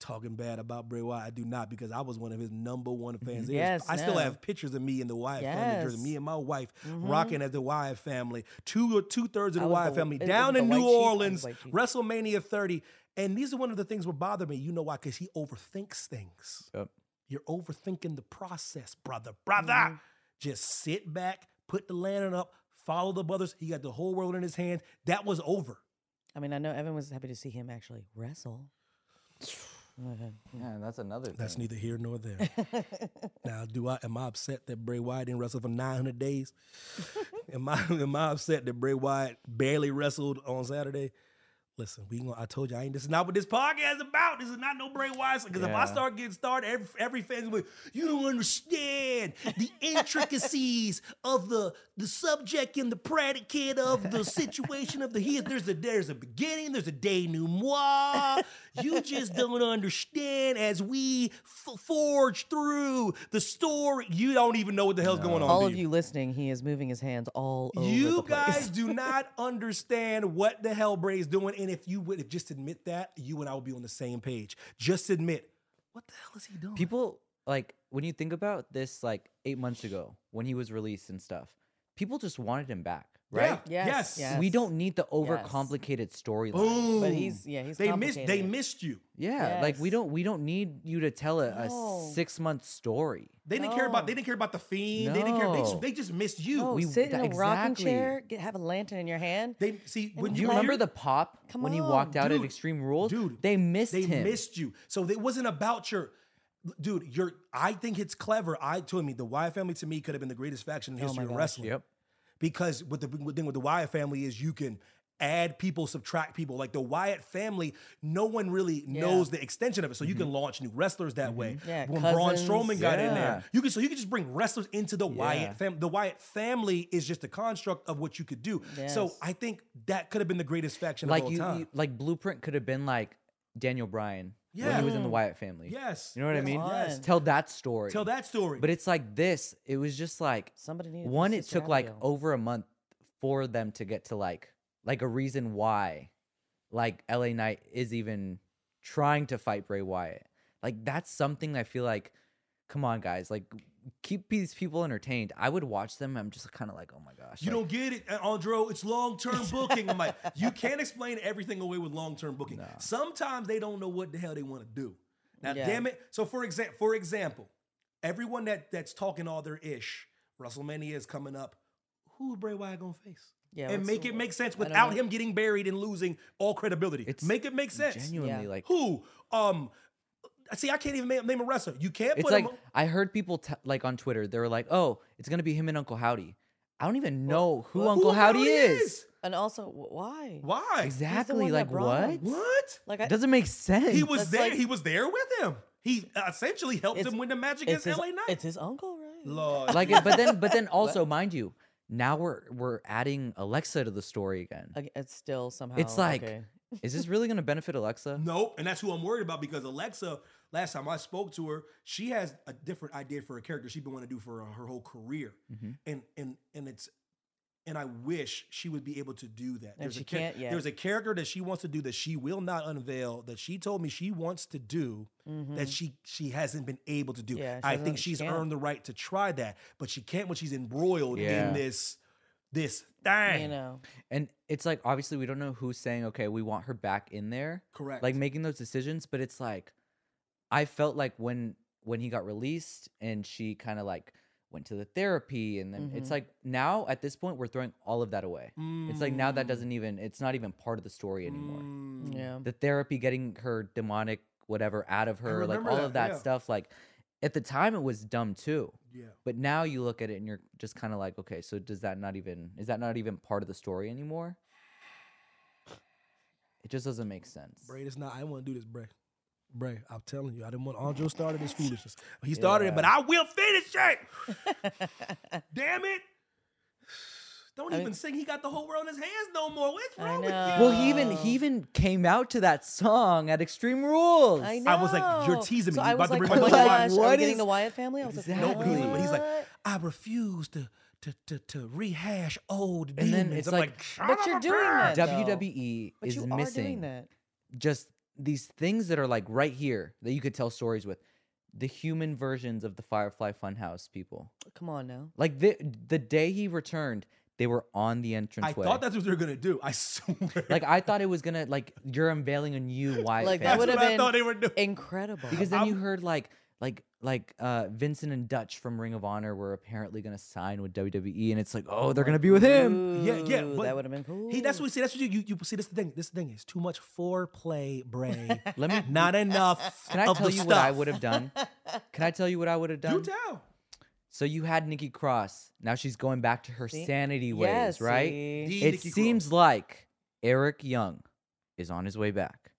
talking bad about Bray Wyatt. I do not because I was one of his number one fans. There's- Yes, I still have pictures of me and the Wyatt family jersey. Yes. Me and my wife Mhm. rocking as the Wyatt family. Two two thirds of the was Wyatt the- family it down the in New was Orleans. WrestleMania 30. And these are one of the things that bother me. You know why? Because he overthinks things. Yep. You're overthinking the process, brother. Brother. Mm-hmm. Just sit back, put the lantern up, follow the brothers. He got the whole world in his hands. That was over. I mean, I know Evan was happy to see him actually wrestle. Go ahead. Yeah, that's another. That's thing. neither here nor there. now, do I am I upset that Bray Wyatt didn't wrestle for 900 days? am I am I upset that Bray Wyatt barely wrestled on Saturday? Listen, we gonna, I told you I ain't. This is not what this podcast is about. This is not no Bray Wyatt. Because if I start getting started, every every fan's gonna you don't understand the intricacies of the the subject and the predicate of the situation of the here. There's a there's a beginning. There's a denouement. You just don't understand as we f- forge through the story. You don't even know what the hell's going on. All of you listening, he is moving his hands all over you the place. You guys do not understand what the hell Bray's doing, and if you would have just admit that, you and I would be on the same page. Just admit what the hell is he doing? People like when you think about this, like eight months ago when he was released and stuff. People just wanted him back, right? Yeah. Yes, Yes. We don't need the overcomplicated storyline. Boom. But he's- yeah, he's they missed. They missed you. Yeah, like we don't we don't need you to tell a, No. a six month story. They didn't care about. They didn't care about the fiend. They didn't care. They just, they just missed you. No, we- sit in a that- rocking chair, get, have a lantern in your hand. They see when Do you you remember the pop Come when he walked out dude, at Extreme Rules? dude, they missed you. they him. missed you. So it wasn't about your. Dude, you're. I think it's clever. I told me the Wyatt family to me could have been the greatest faction in the Oh history of wrestling. Yep. because what the good thing with the Wyatt family is you can add people, subtract people. Like the Wyatt family, no one really Yeah. knows the extension of it. So you can mm-hmm. launch new wrestlers that way. Mm-hmm. Yeah, when Braun cousins. Strowman got in there, you can so you can just bring wrestlers into the Yeah. Wyatt family. The Wyatt family is just a construct of what you could do. So I think that could have been the greatest faction Like of all you, time. you- like Blueprint could have been like Daniel Bryan when Yeah. he was in the mm. Wyatt family. yes, You know what I yes, mean? Yes. Fun. Tell that story. Tell that story. But it's like this. It was just like Somebody needed one. It took like Abigail. over a month for them to get to like like a reason why, like LA Knight is even trying to fight Bray Wyatt. Like that's something I feel like. Come on, guys! Like keep these people entertained. I would watch them. I'm just kind of like, oh my gosh. You like, don't get it, Andro. It's long term booking. I'm like, you can't explain everything away with long term booking. Sometimes they don't know what the hell they want to do. Now, Yeah. damn it. So, for example, for example, everyone that that's talking all their ish, WrestleMania is coming up. Who is Bray Wyatt gonna face? Yeah, and make it make sense without him getting buried and losing all credibility. It's make it make sense. genuinely Yeah. like Who? Um, see, I can't even name, name a wrestler. You can't It's put like him. I heard people t- like on Twitter. They were like, "Oh, it's gonna be him and Uncle Howdy." I don't even know who Well, Uncle who Howdy Howdy is. is? And also, why? Why? Exactly. Like what? him. What? Like I, It doesn't make sense. He was That's there. like- he was there with him. He essentially helped him win the match against his, LA Knight. it's his uncle, right? Lord. like it, but then but then also mind you, now we're we're adding Alexa to the story again. It's still somehow. It's like, okay. is this really gonna benefit Alexa? Nope, and that's who I'm worried about because Alexa, last time I spoke to her, she has a different idea for a character she's been wanting to do for her whole career, Mm-hmm. and and and it's. And I wish she would be able to do that. And a she char- can't yet. There's a character that she wants to do that she will not unveil. That she told me she wants to do that she she hasn't been able to do. Mm-hmm. Yeah, I think she's can't. earned the right to try that, but she can't when she's embroiled Yeah. in this this thing. You know, And it's like obviously we don't know who's saying okay, we want her back in there. Correct. Like making those decisions, but it's like I felt like when when he got released and she kind of like went to the therapy and then Mm-hmm. it's like now at this point we're throwing all of that away. It's like now that doesn't even it's not even part of the story anymore. Mm. yeah. The therapy getting her demonic whatever out of her, like all that, of that yeah. stuff like at the time it was dumb too. Yeah. But now you look at it and you're just kind of like, okay, so does that not even is that not even part of the story anymore? It just doesn't make sense. Bray, it's not. I didn't want to do this, Bray. Bray, I'm telling you, I didn't want Andre started this foolishness. He started it, but I will finish it. Damn it! Don't I even mean- sing. He got the whole world in his hands no more. What's wrong with you? Well, he even he even came out to that song at Extreme Rules. I know. I was like, you're teasing me. So You I about was to like, bring oh my my Wyatt. gosh, are What we getting the Wyatt family? I was like, No, but he's, what? but he's like, I refuse to to to, to rehash old And then it's I'm like- like, son but of you're doing bitch. that. WWE But is you are missing doing that. just these things that are like right here that you could tell stories with. The human versions of the Firefly Funhouse people. Come on now. Like the the day he returned, they were on the entrance I thought that's what they were gonna do. I swear. like I thought it was gonna like you're unveiling a new Wyatt Like family. that would have what I been thought they were doing. incredible. because then you I'm- heard like like like uh Vincent and Dutch from Ring of Honor were apparently gonna sign with WWE, and it's like oh they're gonna be with him. Yeah, yeah, but that would have been cool. He, that's what see. That's what you, you, you see. This the thing. This the thing is too much foreplay, Bray. Let me Not enough. Can I of tell the you stuff. what I would have done? Can I tell you what I would have done? Do tell. So you had Nikki Cross. Now she's going back to her See? sanity ways, Yes, right? The It Nikki seems Cross. like Eric Young is on his way back.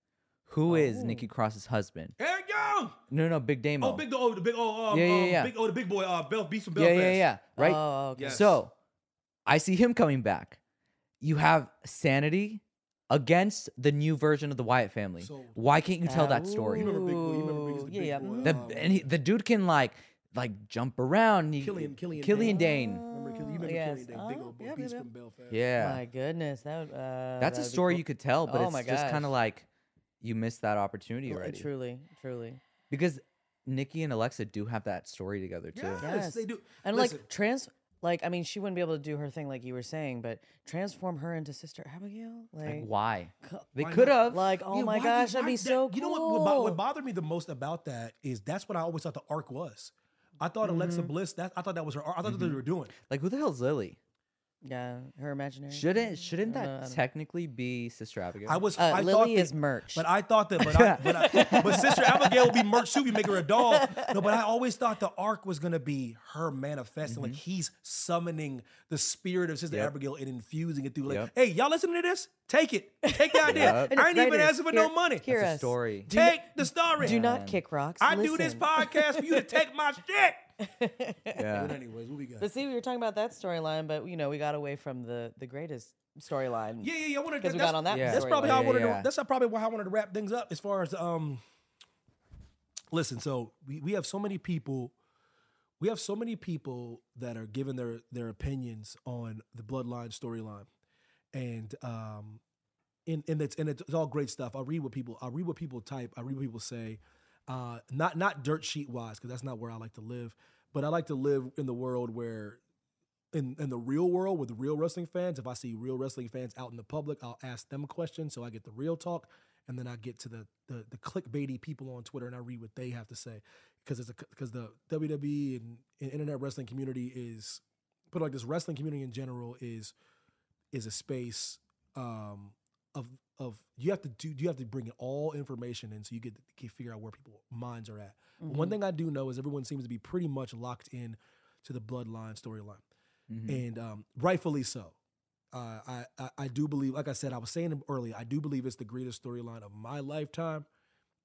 Who is Oh. Nikki Cross's husband? Eric Young. No, no, Big Damo. Oh, big oh, the big oh, um, Yeah, yeah, um, yeah. big oh, the big boy, uh, Bell Beast from yeah, Belfast. yeah, yeah. Right. Oh, okay. Yes. So I see him coming back. You have Sanity against the new version of the Wyatt family. So- Why can't you tell Ah, that story? You remember big boy? You remember big, Ooh, the yeah, big yeah. boy? The, um, and he, the dude can like like jump around. He, Killian, Killian, Killian Dane. Dane. Remember, Killian- you remember yes. Killian Dane, big Oh, old boy, yep, Beast yep, from yep. Belfast. Yeah. My goodness, that uh, That's a that'd be story cool. you could tell, but Oh it's my just kind of gosh. like you missed that opportunity L- already. Truly, truly. Because Nikki and Alexa do have that story together too. Yes, Yes. they do. And Listen, like trans, like I mean, she wouldn't be able to do her thing like you were saying, but transform her into Sister Abigail, like, Like why? They Why could not? have. like oh Yeah, my why gosh, that'd why be so cool. You know what, what? bo- What bothered me the most about that is that's what I always thought the arc was. I thought Mm-hmm. Alexa Bliss. That I thought that was her. arc. I thought that's what they were doing. Like who the hell's Lily? Yeah, her imaginary. Shouldn't shouldn't I don't know, I that don't- technically be Sister Abigail? I was. Uh, I Lily thought that- is merch. But I thought that. But I, but, I, but Sister Abigail would be merch too. We make her a doll. No, but I always thought the arc was gonna be her manifesting, like he's summoning the spirit of Sister Yep. Abigail and infusing it through. Like, Yep. hey, y'all listening to this? Take it. Take the idea. Yep. I ain't even Writers, asking for hear- no money. hear That's a us. story. Take the story. Do not kick rocks. I do this listen. podcast for you to take my shit. yeah. But anyways, what we got? But see, we were talking about that storyline, but you know, we got away from the the greatest storyline. Yeah, yeah, yeah. I wanted 'Cause we that's- got on that Yeah. That's probably how I wanted yeah. to. That's probably how I wanted to wrap things up as far as um. Listen, so we, we have so many people, we have so many people that are giving their their opinions on the bloodline storyline, and um, and and it's and it's all great stuff. I'll read what people I'll read what people type. I read what people say, uh, not not dirt sheet wise because that's not where I like to live, but I like to live in the world where in, in the real world with real wrestling fans, if I see real wrestling fans out in the public, I'll ask them a question so I get the real talk, and then I get to the the, the clickbaity people on Twitter and I read what they have to say. Because it's a because the WWE and, and internet wrestling community is put like this wrestling community in general is is a space um, of of you have to do you have to bring all information in so you get to figure out where people minds are at. One thing I do know is everyone seems to be pretty much locked in to the bloodline storyline and um, rightfully so. Uh, I, I I do believe, like I said, I was saying earlier, I do believe it's the greatest storyline of my lifetime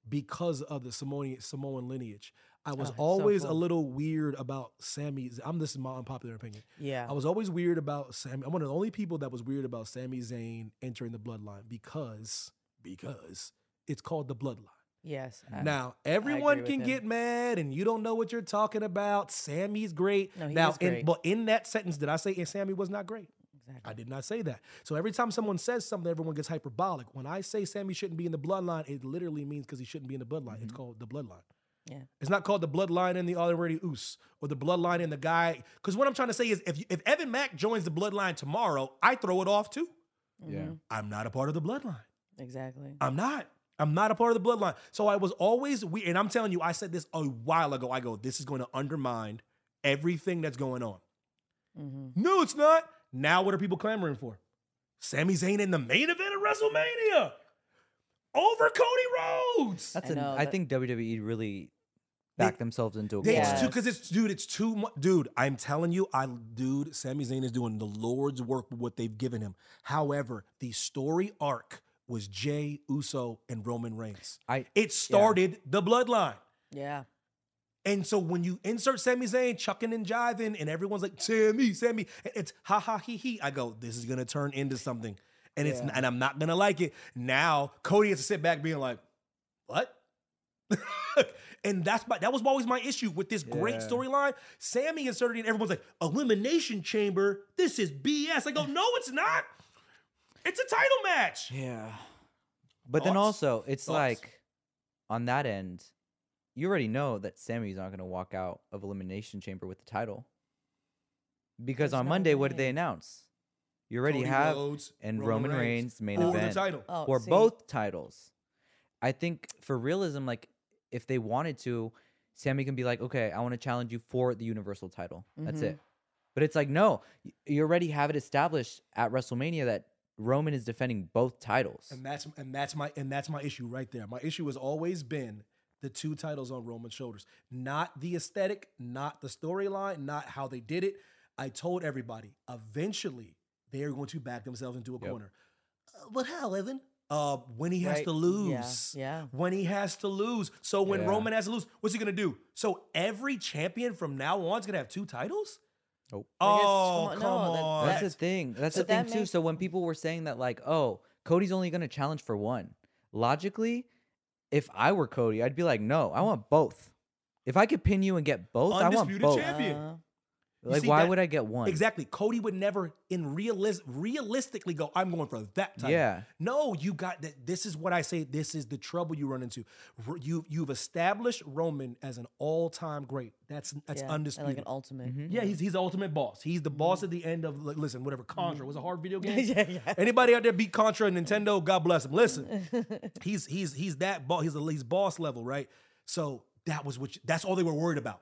because of the Samoan Samoan lineage. I was Oh, it's so always a little weird about Sami. I'm this is my unpopular opinion. Yeah. I was always weird about Sami. I'm one of the only people that was weird about Sami Zayn entering the bloodline because because it's called the bloodline. yes. I- Now, everyone can him. get mad and you don't know what you're talking about. Sami's great. No, he now, is in, but in that sentence, did I say Sami was not great? Exactly. I did not say that. So every time someone says something, everyone gets hyperbolic. When I say Sami shouldn't be in the bloodline, it literally means because he shouldn't be in the bloodline. It's called the bloodline. Yeah. It's not called the bloodline in the already oos or the bloodline in the guy. Because what I'm trying to say is, if if Evan Mack joins the bloodline tomorrow, I throw it off too. Yeah. I'm not a part of the bloodline. Exactly. I'm not. I'm not a part of the bloodline. So I was always weird. And I'm telling you, I said this a while ago. I go, this is going to undermine everything that's going on. Mm-hmm. No, it's not. Now what are people clamoring for? Sami Zayn in the main event of WrestleMania over Cody Rhodes. That's I an, know, I think WWE really They- backed themselves into a They, corner. it's too because it's dude, it's too much. Dude, I'm telling you, I dude, Sami Zayn is doing the Lord's work with what they've given him. However, the story arc was Jay Uso and Roman Reigns. I It started the bloodline. Yeah. And so when you insert Sami Zayn chucking and jiving, and everyone's like, Sami, Sami, it's ha ha he he. I go, this is gonna turn into something. And it's Yeah. and I'm not gonna like it. Now Cody has to sit back being like, what? and that's my that was always my issue with this great Yeah. storyline. Sami inserted it, and everyone's like, elimination chamber, this is BS. I go, no, it's not. It's a title match. Yeah. But then also, it's Thoughts? like on that end, you already know that Sami's not going to walk out of Elimination Chamber with the title. Because There's on no Monday, what did they announce? You already Cody have Rhodes, and Roman Roman, Reigns Reigns, main for the event title. Oh, for see. both titles. I think for realism, like if they wanted to, Sami can be like, okay, I want to challenge you for the Universal title. That's Mhm. it. But it's like, no, you already have it established at WrestleMania that Roman is defending both titles. And that's and that's my and that's my issue right there. My issue has always been the two titles on Roman's shoulders, not the aesthetic, not the storyline, not how they did it. I told everybody, eventually they are going to back themselves into a Yep. corner. Uh, but how, Evan? Uh, when he has Right. to lose. yeah. When he has to lose. So when Yeah. Roman has to lose, what's he gonna do? So every champion from now on is gonna have two titles? Nope. Oh, come come on, no, that- on. That's the thing. That's so the thing that too. makes- So when people were saying that, like, oh, Cody's only going to challenge for one, logically, if I were Cody, I'd be like, no, I want both. If I could pin you and get both, I want Undisputed both. champion. Uh, You Like, why that- would I get one? Exactly. Cody would never, in realis- realistically, go. I'm going for that title. Yeah. No, you got that. This is what I say. This is the trouble you run into. You you've established Roman as an all time great. That's that's yeah, undisputed. Like an ultimate. Mm-hmm. yeah, he's he's the ultimate boss. He's the boss at the end of like, listen, whatever Contra was a hard video game. yeah, yeah. Anybody out there beat Contra and Nintendo? God bless him. Listen, he's he's he's that boss. He's a he's boss level, right? So that was what. You, that's all they were worried about.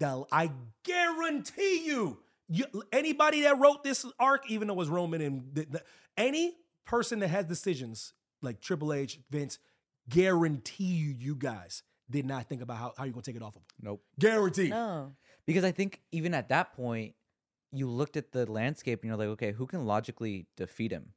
That I guarantee you, you, anybody that wrote this arc, even though it was Roman and the, the- any person that has decisions like Triple H, Vince, guarantee you, you guys did not think about how, how you're gonna take it off of. them. Nope. Guarantee. No. Because I think even at that point, you looked at the landscape and you're like, okay, who can logically defeat him?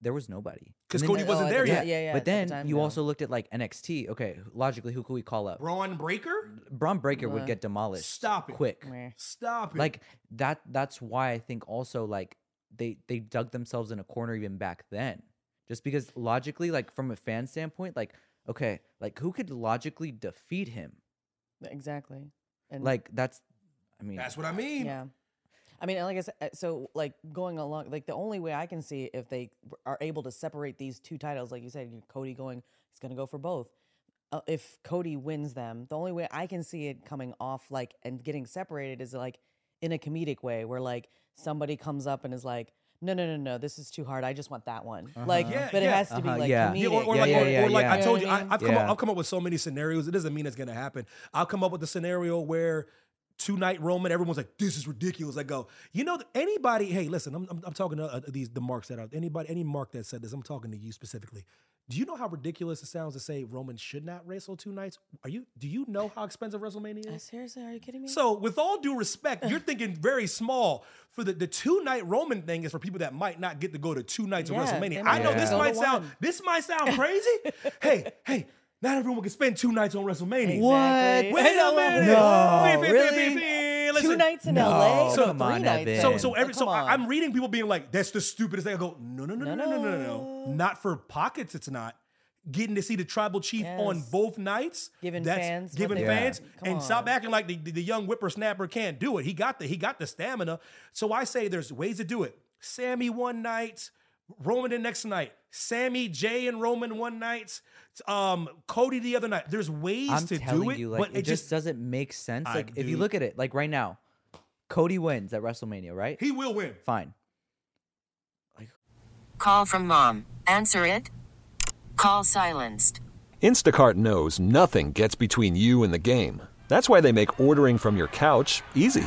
There was nobody because Cody wasn't Oh, there yeah, yet. Yeah, yeah. but at the then time, you no. also looked at like NXT. Okay, logically, who could we call up? Bron Breakker. Bron Breakker would Uh, get demolished. Stop it. quick. Meh. Stop it. Like that. That's why I think also like they they dug themselves in a corner even back then, just because logically, like from a fan standpoint, like okay, like who could logically defeat him? Exactly. And Like that's, I mean, that's what I mean. Yeah. I mean, like I said, uh, so like going along, like the only way I can see if they are able to separate these two titles, like you said, Cody going, he's going to go for both. Uh, if Cody wins them, the only way I can see it coming off like and getting separated is like in a comedic way where like somebody comes up and is like, no, no, no, no, this is too hard. I just want that one. Like, Yeah, but it has to be Uh-huh, like yeah. comedic. Yeah, or, or Yeah, like, yeah, or, yeah, or like I told You you, I, what I I've come Yeah. up, I've come up with so many scenarios. It doesn't mean it's gonna happen. I'll come up with a scenario where two night Roman, everyone's like, "This is ridiculous." I go, you know, anybody? Hey, listen, I'm, I'm, I'm talking to uh, these the marks that are anybody, any mark that said this. I'm talking to you specifically. Do you know how ridiculous it sounds to say Roman should not wrestle two nights? Are you? Do you know how expensive WrestleMania Uh, is? seriously, are you kidding me? So, with all due respect, you're thinking very small. For the, the two night Roman thing is for people that might not get to go to two nights Yeah, of WrestleMania. I know not this might sound this might sound crazy. hey, hey, not everyone can spend two nights on WrestleMania. Exactly. Wait a minute. No, Fee, fee, fee, really? fee, fee. two Listen, nights in No, LA, come on, nights. So, so every, Oh, so I, on. I'm reading people being like, "That's the stupidest thing." I go, "No, no, no, no, No, no, no, no, no, no. no. Not for pockets. It's not." Getting to see the tribal chief on both nights, Giving that's fans giving fans, want. Come and stop acting like the, the, the young whippersnapper can't do it. He got the he got the stamina. So I say there's ways to do it. Sami one night, Roman the next night, Sami Jay and Roman one night, um, Cody the other night. There's ways I'm to do it, you, like but it, just doesn't make sense. I- Like if you look at it, like right now, Cody wins at WrestleMania, right? he will win. Fine. Call from mom. Answer it. Call silenced. Instacart knows nothing gets between you and the game. That's why they make ordering from your couch easy.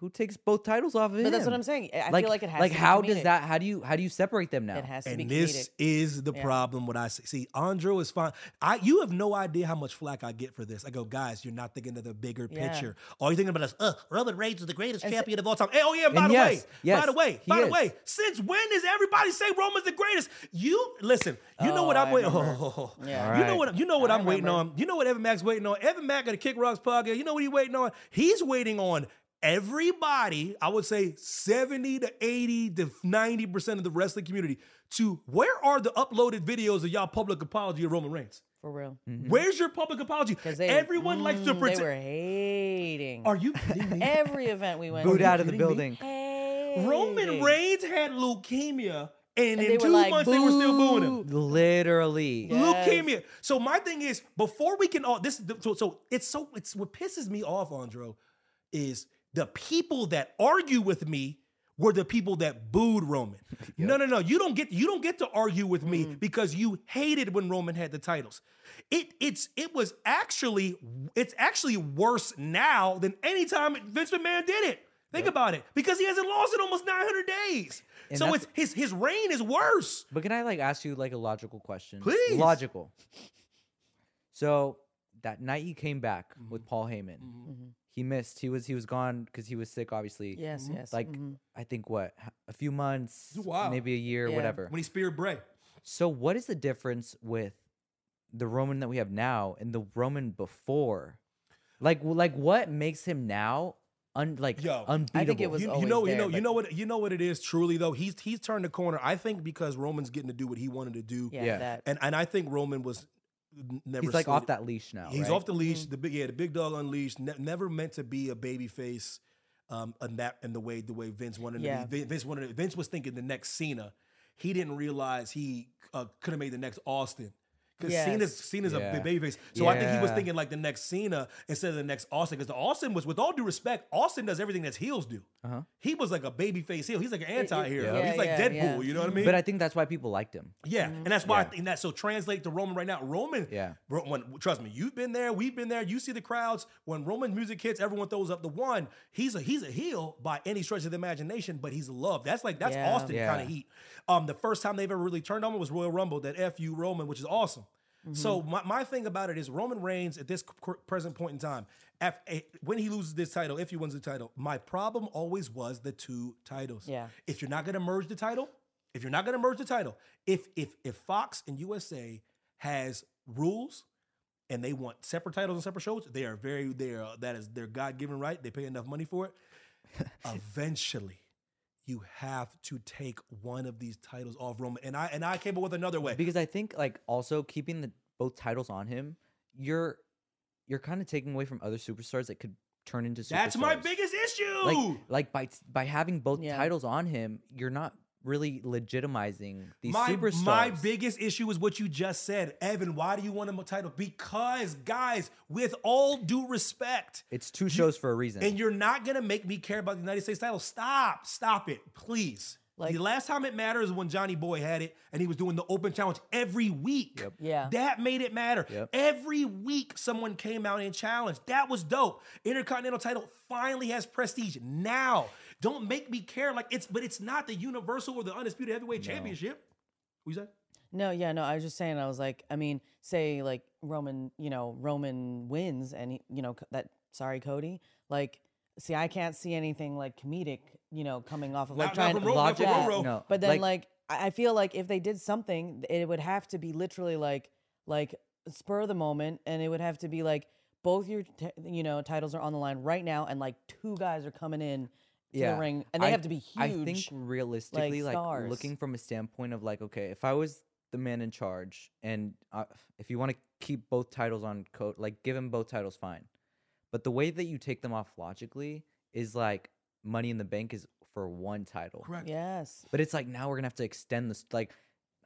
Who takes both titles off of But him? that's what I'm saying. I like, feel like it has like to be how does that? How do you how do you separate them now? It has to be and comedic. this is the Yeah. problem. What I see, see, Andrew is fine. I, you have no idea how much flack I get for this. I go, guys, you're not thinking of the bigger Yeah. picture. All you're thinking about is, uh, Roman Reigns is the greatest And so- champion of all time. Hey, oh yeah, by the yes, way, yes, by the way, he by the way, since when does everybody say Roman's the greatest? You listen. You know Oh, what I'm I waiting. remember. Yeah. You know Alright. what? You know what I I'm waiting on. You know what Evan Mack's waiting on. Evan Mack at the Kick Rocks podcast. You know what he's waiting on? He's waiting on everybody. I would say 70 to 80 to 90 percent of the wrestling community to where are the uploaded videos of y'all public apology of Roman Reigns? For real. Where's your public apology? Because they Everyone likes to mm, pretend. They were hating. Are you kidding me? Every event we went Booed to. out of the kidding me? building. Roman hating. Reigns had leukemia, and, And in two like, months they were still booing him. Literally. Yes. leukemia. So my thing is, before we can all this, so, so it's so it's what pisses me off, Andro, is the people that argue with me were the people that booed Roman. No, no, no. You don't get you don't get to argue with me mm-hmm. because you hated when Roman had the titles. It it's it was actually it's actually worse now than any time Vince McMahon did it. Think about it, because he hasn't lost in almost 900 days. And so it's his his reign is worse. But can I like ask you like a logical question? Please. Logical. So that night you came back Mm-hmm. with Paul Heyman, mm-hmm. Mm-hmm. He missed. He was he was gone because he was sick. Obviously. Yes, yes. Like mhm. I think what a few months, Wow. maybe a year, Yeah. whatever. When he speared Bray. So what is the difference with the Roman that we have now and the Roman before? Like like what makes him now un like Yo, unbeatable? was you, you always know, you there, know, you know what, you know what it is. Truly though, he's he's turned the corner. I think because Roman's getting to do what he wanted to do, Yeah, Yeah. that. and and I think Roman was n- never. He's like off slated- that leash now. He's right? off the leash. The big yeah, the big dog unleashed. Ne- never meant to be a baby face. Um, and that and the way the way Vince wanted Yeah. to be. Vince wanted. Vince was thinking the next Cena. He didn't realize he uh, could have made the next Austin. Because Yes. Cena's, Cena's a Yeah. big baby face. So I think he was thinking like the next Cena instead of the next Austin. Because the Austin was, with all due respect, Austin does everything that heels do. Uh-huh. He was like a baby face heel. He's like an anti-hero. yeah, He's like yeah, Deadpool. yeah. You know what I mean? But I think that's why people liked him. Yeah, and that's why I think that. So translate to Roman right now. Roman, Yeah. When trust me, you've been there, we've been there. You see the crowds when Roman music hits, everyone throws up the one. He's a he's a heel by any stretch of the imagination, but he's loved. That's like that's Yeah. Austin Yeah. kind of heat. Um, the first time they've ever really turned on him was Royal Rumble. That fu Roman, which is awesome. Mm-hmm. So my, my thing about it is Roman Reigns at this present point in time, when he loses this title, if he wins the title, my problem always was the two titles. Yeah. If you're not going to merge the title, if you're not going to merge the title, if if if Fox and USA has rules and they want separate titles and separate shows, they are very they are that is their God given right. They pay enough money for it. Eventually, you have to take one of these titles off Roman. And I and I came up with another way. Because I think like also keeping the both titles on him, you're you're kind of taking away from other superstars that could turn into superstars. That's my biggest issue. like like by by having both Yeah. titles on him, you're not really legitimizing these my, superstars. my biggest issue is what you just said. Evan, why do you want him a title? Because, guys, with all due respect, it's two shows for a reason. and you're not gonna make me care about the United States title. Stop, stop it, please. Like- the last time it mattered is when Johnny Boy had it and he was doing the open challenge every week. Yep. Yeah. That made it matter. Yep. Every week someone came out and challenged. That was dope. Intercontinental title finally has prestige now. Don't make me care like it's but it's not the universal or the undisputed heavyweight championship. Who you said? No, yeah, no. I was just saying. I was like, I mean, say like Roman, you know, Roman wins, and he, you know that. Sorry, Cody. Like, see, I can't see anything like comedic, you know, coming off of like Not- not trying from to Ro- not from Yeah. No, But then like- like, I I feel like if they did something, it would have to be literally like like spur of the moment, and it would have to be like both your t- you know titles are on the line right now, and like two guys are coming in to the ring, and they I- have to be huge. I think realistically, like, stars. looking from a standpoint of like, okay, if I was the man in charge, and uh, if you want to keep both titles on coat, like give him both titles, fine. But the way that you take them off logically is like Money in the Bank is for one title, Correct. Yes. but it's like now we're gonna have to extend this. Like,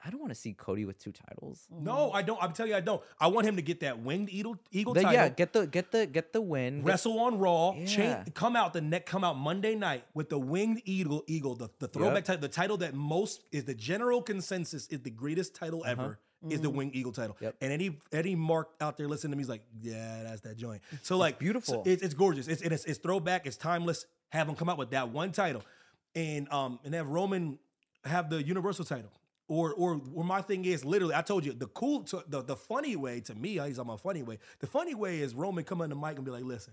I don't want to see Cody with two titles. No, I don't. I'm telling you, I don't. I want him to get that winged eagle, eagle The- title. yeah, get the get the get the win. Wrestle on Raw, Yeah. cha- come out the neck, come out Monday night with the winged eagle, eagle, the, the throwback Yep. title, the title that most is the general consensus is the greatest title Uh-huh. ever. Is the winged eagle title, Yep. and any any mark out there listening to me is like, yeah, that's that joint. So like, beautiful. so it's, it's gorgeous. It's, it's it's throwback. It's timeless. Have them come out with that one title, and um and have Roman have the universal title. Or, or, or my thing is literally, I told you the cool, to, the the funny way to me, he's on my funny way. The funny way is Roman come on the mic and be like, "Listen,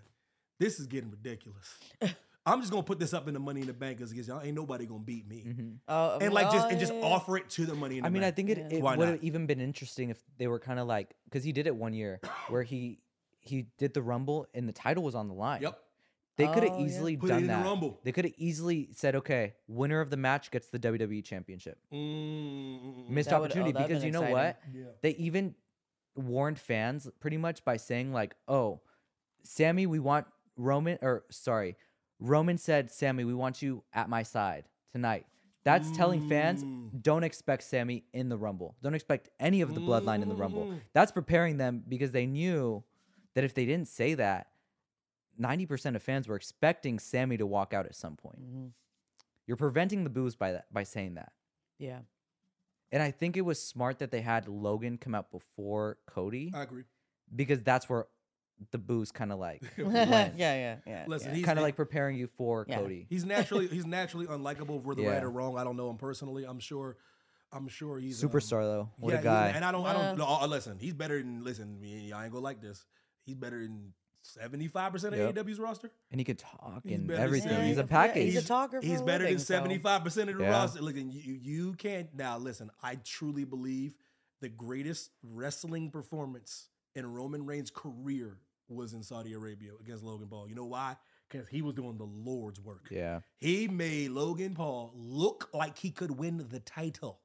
this is getting ridiculous. I'm just gonna put this up in the Money in the Bank because y'all ain't nobody gonna beat me." Oh, And like just and just what? offer it to the Money in the I mean, Bank. I think it, it would have even been interesting if they were kind of like because he did it one year where he he did the Rumble and the title was on the line. Yep. They could have Oh, yeah. easily Put it done in the that. Rumble. They could have easily said, "Okay, winner of the match gets the WWE Championship." Mm, Missed That would- oh, opportunity that'd because been you know exciting. what? Yeah. They even warned fans pretty much by saying like, "Oh, Sami, we want Roman or sorry, Roman said, Sami, we want you at my side tonight." That's telling fans Mm. don't expect Sami in the Rumble. Don't expect any of the bloodline in the Rumble. Mm. That's preparing them because they knew that if they didn't say that, 90% of fans were expecting Sami to walk out at some point. Mhm. You're preventing the booze by that by saying that. Yeah. And I think it was smart that they had Logan come out before Cody I agree. because that's where the booze kind of like yeah, yeah, yeah. Listen, yeah. he's kind of na- like preparing you for Yeah. Cody. He's naturally he's naturally unlikable for the Yeah. right or wrong. I don't know him personally. I'm sure. I'm sure he's um, Superstar though. What yeah, a guy. and I don't. I don't. No, uh, listen, he's better than. Listen, I ain't gonna like this. He's better than seventy five percent of Yep. AEW's roster. and he could talk He's and better than everything. Sami. He's a Yeah, package. he's a talker He's a better living, than seventy five percent of the Yeah. roster. Look, and you you can't now. Listen, I truly believe the greatest wrestling performance in Roman Reigns' career was in Saudi Arabia against Logan Paul. You know why? Because he was doing the Lord's work. yeah. He made Logan Paul look like he could win the title.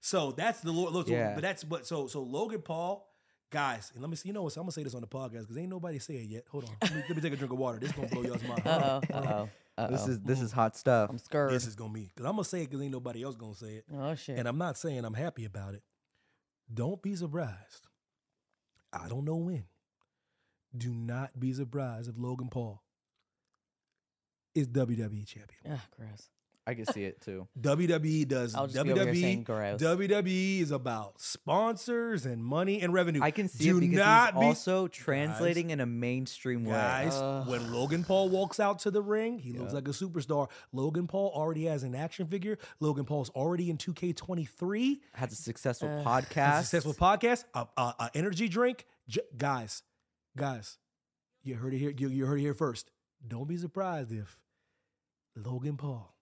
So that's the Lord. Look, Yeah. But that's but so so Logan Paul Guys, and let me see. You know what? I'm gonna say this on the podcast because ain't nobody say it yet. Hold on. Let me, let me take a drink of water. This gonna blow y'all's mind. Uh oh. Hold on. Uh oh. This is this is hot stuff. I'm scared. This is gonna be because I'm gonna say it because ain't nobody else gonna say it. Oh shit. And I'm not saying I'm happy about it. Don't be surprised. I don't know when. Do not be surprised if Logan Paul is WWE champion. Ah, gross. I can see it too. WWE does I'll just be over here saying WWE. gross. WWE is about sponsors and money and revenue. I can see Do it because not he's be- also translating in a mainstream way. Guys, when Logan Paul walks out to the ring, he looks like a superstar. Logan Paul already has an action figure. Logan Paul's already in 2K23. Has a successful Uh, podcast. A successful podcast, a, a, a energy drink. J- guys, guys, you heard it here. You, you heard it here first. Don't be surprised if Logan Paul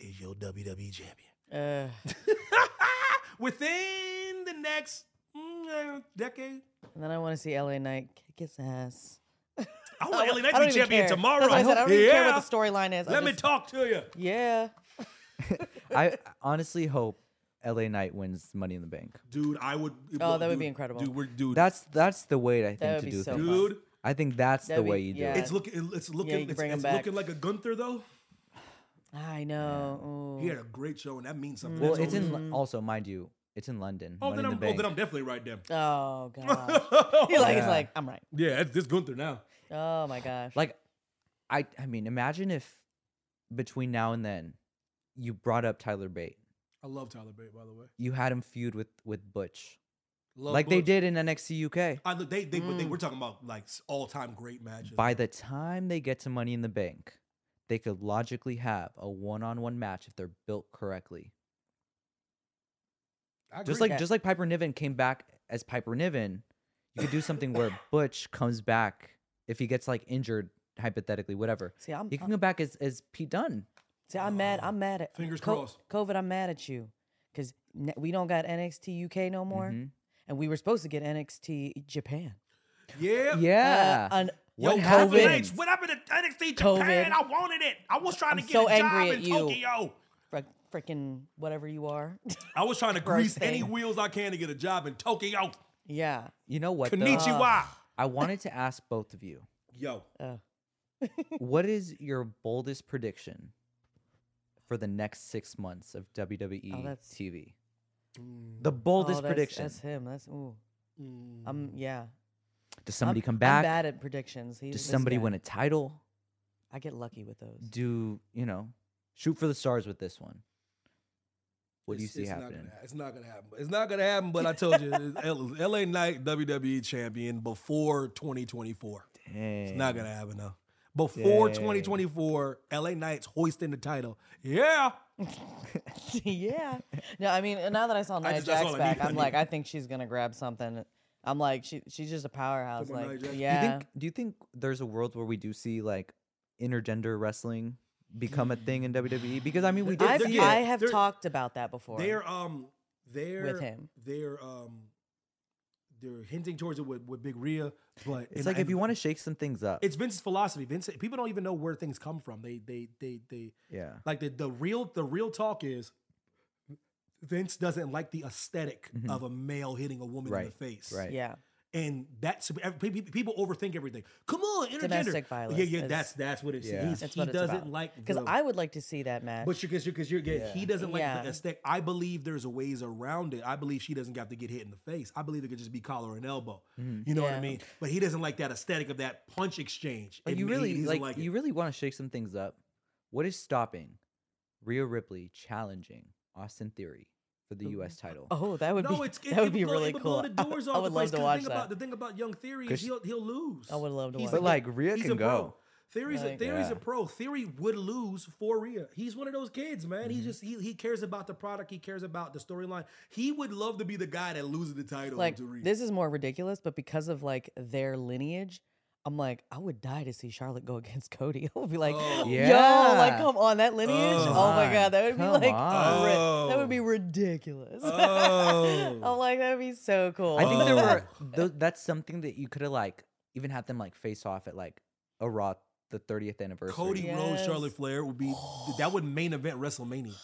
is your WWE champion Uh, within the next mm, uh, decade. and then I want to see L.A. Knight kick his ass. I want L.A. Knight to be champion care. tomorrow. That's what I said. I don't even care what the storyline is. I Let me just- talk to you. Yeah. I honestly hope L.A. Knight wins Money in the Bank. Dude, I would. Oh, that would dude, be incredible. Dude, we're dude. That's that's the way I think to do so things. dude. I think that's the That'd be- way you do yeah. it. It's looking. It's looking. you can it's it's looking like a Gunther though. I know. He had a great show, and that means something. well, That's it's all- in also mind you, it's in London. Oh, Money then in I'm. the Oh, Bank. then I'm definitely right then. Oh gosh. He like he's Yeah. like I'm right. Yeah, it's this Gunther now. Oh my gosh. Like, I I mean, imagine if between now and then, you brought up Tyler Bate. I love Tyler Bate, by the way. You had him feud with with Butch, Love like they Butch. did in NXT UK. I, look, they, they, but they Mm. were talking about like all time great matches. By the time they get to Money in the Bank, they could logically have a one-on-one match if they're built correctly. Just agree. like just like Piper Niven came back as Piper Niven, you could do something where Butch comes back if he gets like injured hypothetically, whatever. See, I'm- he can I'm- come back as as Pete Dunne. See, I'm mad. I'm mad at Fingers Co- crossed. COVID. I'm mad at you because we don't got NXT UK no more, Mhm. and we were supposed to get NXT Japan. yeah. Yeah. Uh, un- Yo, What COVID. happened? What happened to NXT COVID. Japan? I wanted it. I was trying I'm to get so a job angry in at you. Tokyo. freaking whatever you are. I was trying to Gross grease any wheels I can to get a job in Tokyo. yeah. You know what? though? Konnichiwa. I wanted to ask both of you, Yo, Uh, what is your boldest prediction for the next six months of WWE Oh, that's- TV? The boldest oh, that's, prediction. That's him. That's ooh. I'm yeah. Does somebody I'm, come I'm back? bad at predictions. He's Does somebody guy. win a title? I get lucky with those. Do you know? Shoot for the stars with this one. What do you It's- see it's Not happening? gonna, it's not gonna happen. It's not gonna happen. But I told you, LA Knight WWE champion before 2024. It's not gonna happen though. Before Dang. 2024, L.A. Knight's hoisting the title. Yeah. yeah. No, I mean, now that I saw I Nia just- Jax back. I I'm like, I think she's gonna grab something. I'm like, she she's just a powerhouse. Come Like, Jax. Do yeah. you think? Do you think there's a world where we do see like intergender wrestling become a thing in WWE? Because I mean, we did I've, see I have They're- talked about that before. They're um they're with him. They're um they're hinting towards it with, with Big Rhea, but It's and- like if you want to shake some things up. it's Vince's philosophy. Vince people don't even know where things come from. They they they they yeah. like the the real the real talk is Vince doesn't like the esthetic Mhm. of a male hitting a woman in the face. right. yeah. And that's people people overthink everything. Come on, intergender. Domestic violence Yeah, yeah, is- that's that's what it's. Yeah. He's, That's he what doesn't about. like Because I would like to see that match. but because you're, because you're, yeah, he doesn't like Yeah. the aesthetic. I believe there's a ways around it. I believe she doesn't have to get hit in the face. I believe it could just be collar and elbow. You know what I mean? But he doesn't like that aesthetic of that punch exchange. But And you he- he really doesn't like, you really want to shake some things up. What is stopping Rhea Ripley challenging Austin Theory for the U.S. title? oh, that would no, be it's it, that would be blow- really cool. The doors I off would the love place, to 'cause watch the thing that. About, the thing about young Theory is he'll he'll lose. I would love to He's watch a- But like Rhea he's can a pro. go. Theory's a, Theory's Yeah. a pro. Theory would lose for Rhea. He's one of those kids, man. Mm-hmm. He just he, he cares about the product. He cares about the storyline. He would love to be the guy that loses the title like to Rhea. this is more ridiculous, but because of like their lineage, I'm like, I would die to see Charlotte go against Cody. I would be like, Oh. yo, like come on, that lineage. Oh. Oh, my god, that would be like, ri- that would be ridiculous. Oh. I'm like, that would be so cool. I think there Oh. were th- that's something that you could have like even had them like face off at like a Raw the 30th anniversary. Cody Rhodes, Yes. Charlotte Flair would be that would main event WrestleMania.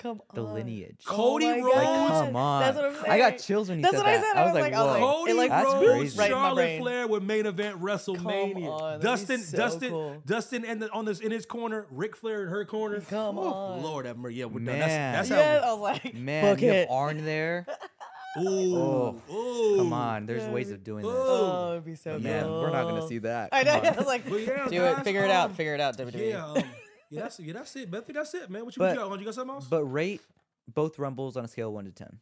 Come on. the lineage. Cody Oh my Rhodes. God. Come on. That's what I'm saying. I got chills when you That's said what I that. said. I was like, I was whoa. like, Cody it, like, That's Rhodes, crazy. right in my Charlotte brain. Flair with main event WrestleMania. on, Dustin, so Dustin, cool. Dustin, and the, on this in his corner, Ric Flair in her corner. Come Whew, on. Lord have mercy. Yeah, we're Man. done. That's, that's Yeah, I how. was like, Man, book you have it. Arn there. Ooh, Oh, ooh. Come on, there's ways of doing this. Oh, it'd be so But man, cool. we're not gonna see that. I know. I was like, But yeah, do guys, it. Figure it out. Figure it out. WWE. Yeah, um, yeah, that's yeah, that's it. Bethany, that's it, man. What you, But- got? You got something else? But rate both rumbles on a scale of one to ten.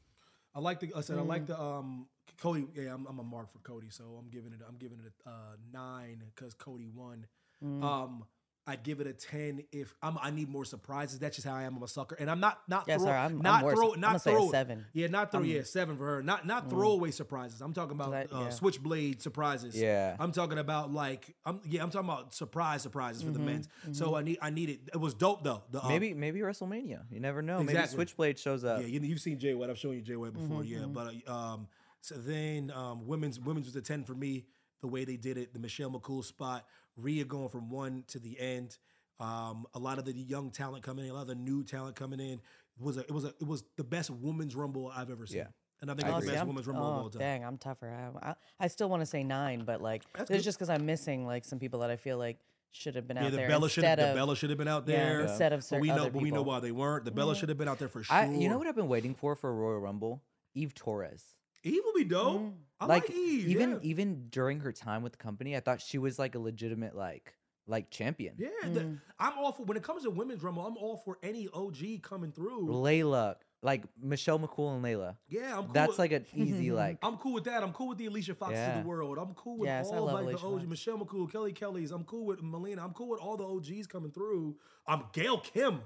I like the. I said I like Mm. the. Um, Cody. Yeah, I'm, I'm a mark for Cody, so I'm giving it. I'm giving it a uh, nine because Cody won. Mm. Um, I'd give it a ten if I'm. I need more surprises. That's just how I am. I'm a sucker, and I'm not not Yes, throw, sir, I'm- not throw I'm not gonna say a throw seven. Yeah, not throw. I'm- yeah, seven for her. Not not Mm. throwaway surprises. I'm talking about That- uh, yeah. switchblade surprises. Yeah. I'm talking about like I'm yeah. I'm talking about surprise surprises for the Mhm, men's. So mhm. I need I need it. It was dope though. The, uh, Maybe maybe WrestleMania. You never know. Maybe Switchblade shows up. Yeah, you, you've seen Jay White. I've shown you Jay White before. Mm-hmm, Yeah, but uh, um, so then um, women's women's was a ten for me. The way they did it, the Michelle McCool spot, Rhea going from one to the end. Um, a lot of the young talent coming in, a lot of the new talent coming in. It was a, it was a, it was the best women's rumble I've ever seen. Yeah. And I think it's the best I'm- women's rumble of oh, all time. Dang, I'm tougher. I, I, I still want to say nine, but like, That's it's good. just because I'm missing like some people that I feel like should have been Yeah, out the there. Bella should have instead the Bella should have been out there. Yeah, there. instead of but we know other but we know why they weren't. The Bella Yeah. should have been out there for sure. I, you know what I've been waiting for for a Royal Rumble? Eve Torres. Eve will be dope. Mm. I like, like Eve. even yeah. even during her time with the company, I thought she was like a legitimate like like champion. Yeah, the- I'm all for when it comes to women's rumble. I'm all for any OG coming through. Layla, like Michelle McCool and Layla. Yeah, I'm cool. That's with- like an easy like. I'm cool with that. I'm cool with the Alicia Foxes Yeah. of the world. I'm cool with Yes, all like Alicia the OG. Fox. Michelle McCool, Kelly Kelly's. I'm cool with Melina. I'm cool with all the OGs coming through. I'm Gail Kim.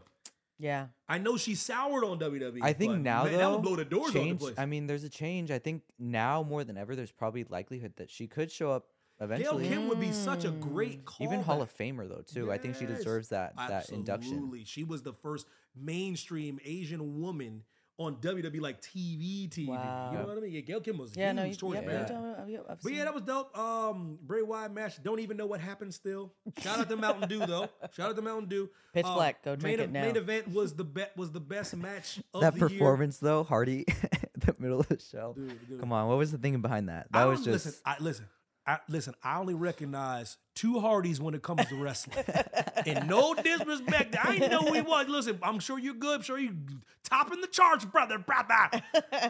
Yeah. I know she's soured on WWE. I think but, now man, though, that would blow the doors off the place. I mean, there's a change. I think now more than ever, there's probably likelihood that she could show up Gail eventually. Kim would be such a mm. great call. Even Hall of Famer though too. I think she deserves that that induction. She was the first mainstream Asian woman on WWE like TV TV. You know what I mean? Yeah, Gail Kim was Yeah, huge no, you, choice, yeah, man. you told me- I've- I've But yeah, that was dope. Um, Bray Wyatt match. Don't even know what happened. Still, shout out to Mountain Dew though. Shout out to Mountain Dew. Pitch Uh, Black, go drink main, it now. Main event was the bet was the best match of that the performance though, Hardy, the middle of the show. Dude, dude. Come on, what was the thinking behind that? That I was don't- just listen. I listen. I, listen, I only recognize two Hardys when it comes to wrestling. and no disrespect, I ain't know who he was. Listen, I'm sure you're good. I'm sure you topping the charts, brother, brother.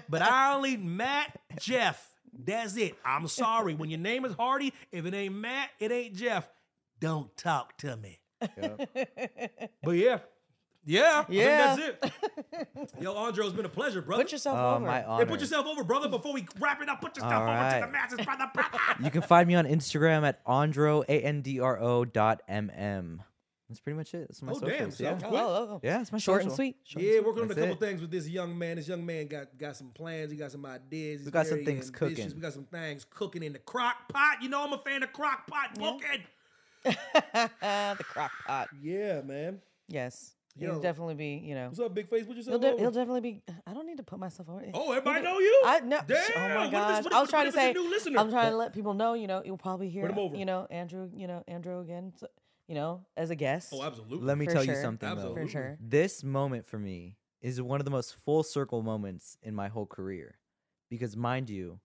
But I only Matt, Jeff. That's it. I'm sorry. When your name is Hardy, if it ain't Matt, it ain't Jeff. Don't talk to me. But yeah. Yeah. Yeah. I think that's it. Yo, Andre, it's been a pleasure, brother. Put yourself Oh, over. my Hey, put yourself over, brother, before we wrap it up. Put yourself All over to the masses, brother, brother. You can find me on Instagram at andro a n d r o dot m m. That's pretty much it. That's my Oh, socials. damn, so yeah. quick. Oh, oh, oh. yeah, it's my Short and social. sweet. Short and Yeah, sweet. working on a That's couple it. things with this young man. This young man got got some plans. He got some ideas. He's We got some very things ambitious. cooking. We got some things cooking in the crock pot. You know, I'm a fan of crock pot cooking. the crock pot. Yeah, man. Yes. Yo. He'll definitely be, you know. What's up, big face? Put He'll, de- he'll definitely be. I don't need to put myself over. Oh, everybody He- know you? I no. Oh Damn, Oh what my if gosh! this- what I if- was trying to say. it's a new listener? I'm trying to let people know. You know, you'll probably hear. him over. You know, Andrew. You know, Andrew again. so- you know, as a guest. Oh, absolutely. Let me For tell you sure. something though. Absolutely. For sure. This moment for me is one of the most full circle moments in my whole career. Because mind you,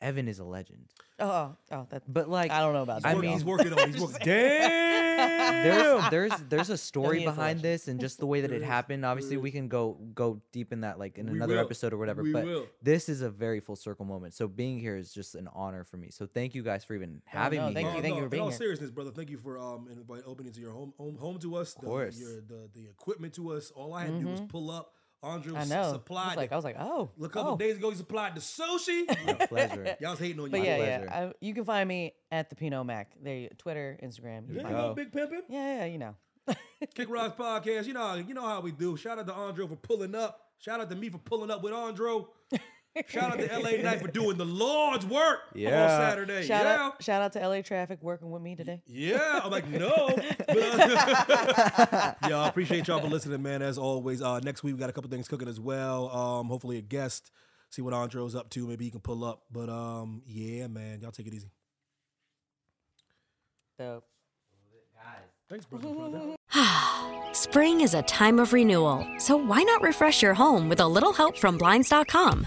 Evan is a legend. Oh, oh, oh, that. But like I don't know about I that. Working- mean, he's working on. He's working. Damn. There's there's there's a story he is a behind this and just the way that it happened. Obviously, we can go go deep in that like in We another will. episode or whatever. We but will. this is a very full circle moment. So being here is just an honor for me. So thank you guys for even having no, me. thank here. you, thank you for in being all here. seriousness, brother, thank you for um invite, opening to your home home, home to us. Of course. the, your, the the equipment to us. All I had to do was pull up. Andre. I s- know. I supplied. was like, the- I was like, oh. a couple oh. days ago, he supplied the sushi. My pleasure. Y'all was hating on you. But My yeah, pleasure. yeah. I, you can find me at the Pinot Mac. There, you- Twitter, Instagram. You There can you find go, Oh. big pimpin'. Yeah, yeah, you know. Kick Rocks podcast. You know, you know how we do. Shout out to Andre for pulling up. Shout out to me for pulling up with Andro. Shout out to L.A. Knight for doing the Lord's work on Saturday. Shout yeah. out, shout out to LA Traffic working with me today. Yeah, I'm like, no. But, uh, yeah, I appreciate y'all for listening, man. As always, uh, next week we got a couple things cooking as well. Um, hopefully a guest. See what Andro's up to. Maybe he can pull up. But um, yeah, man, y'all take it easy. So Thanks, brother. brother. Spring is a time of renewal, so why not refresh your home with a little help from Blinds.com?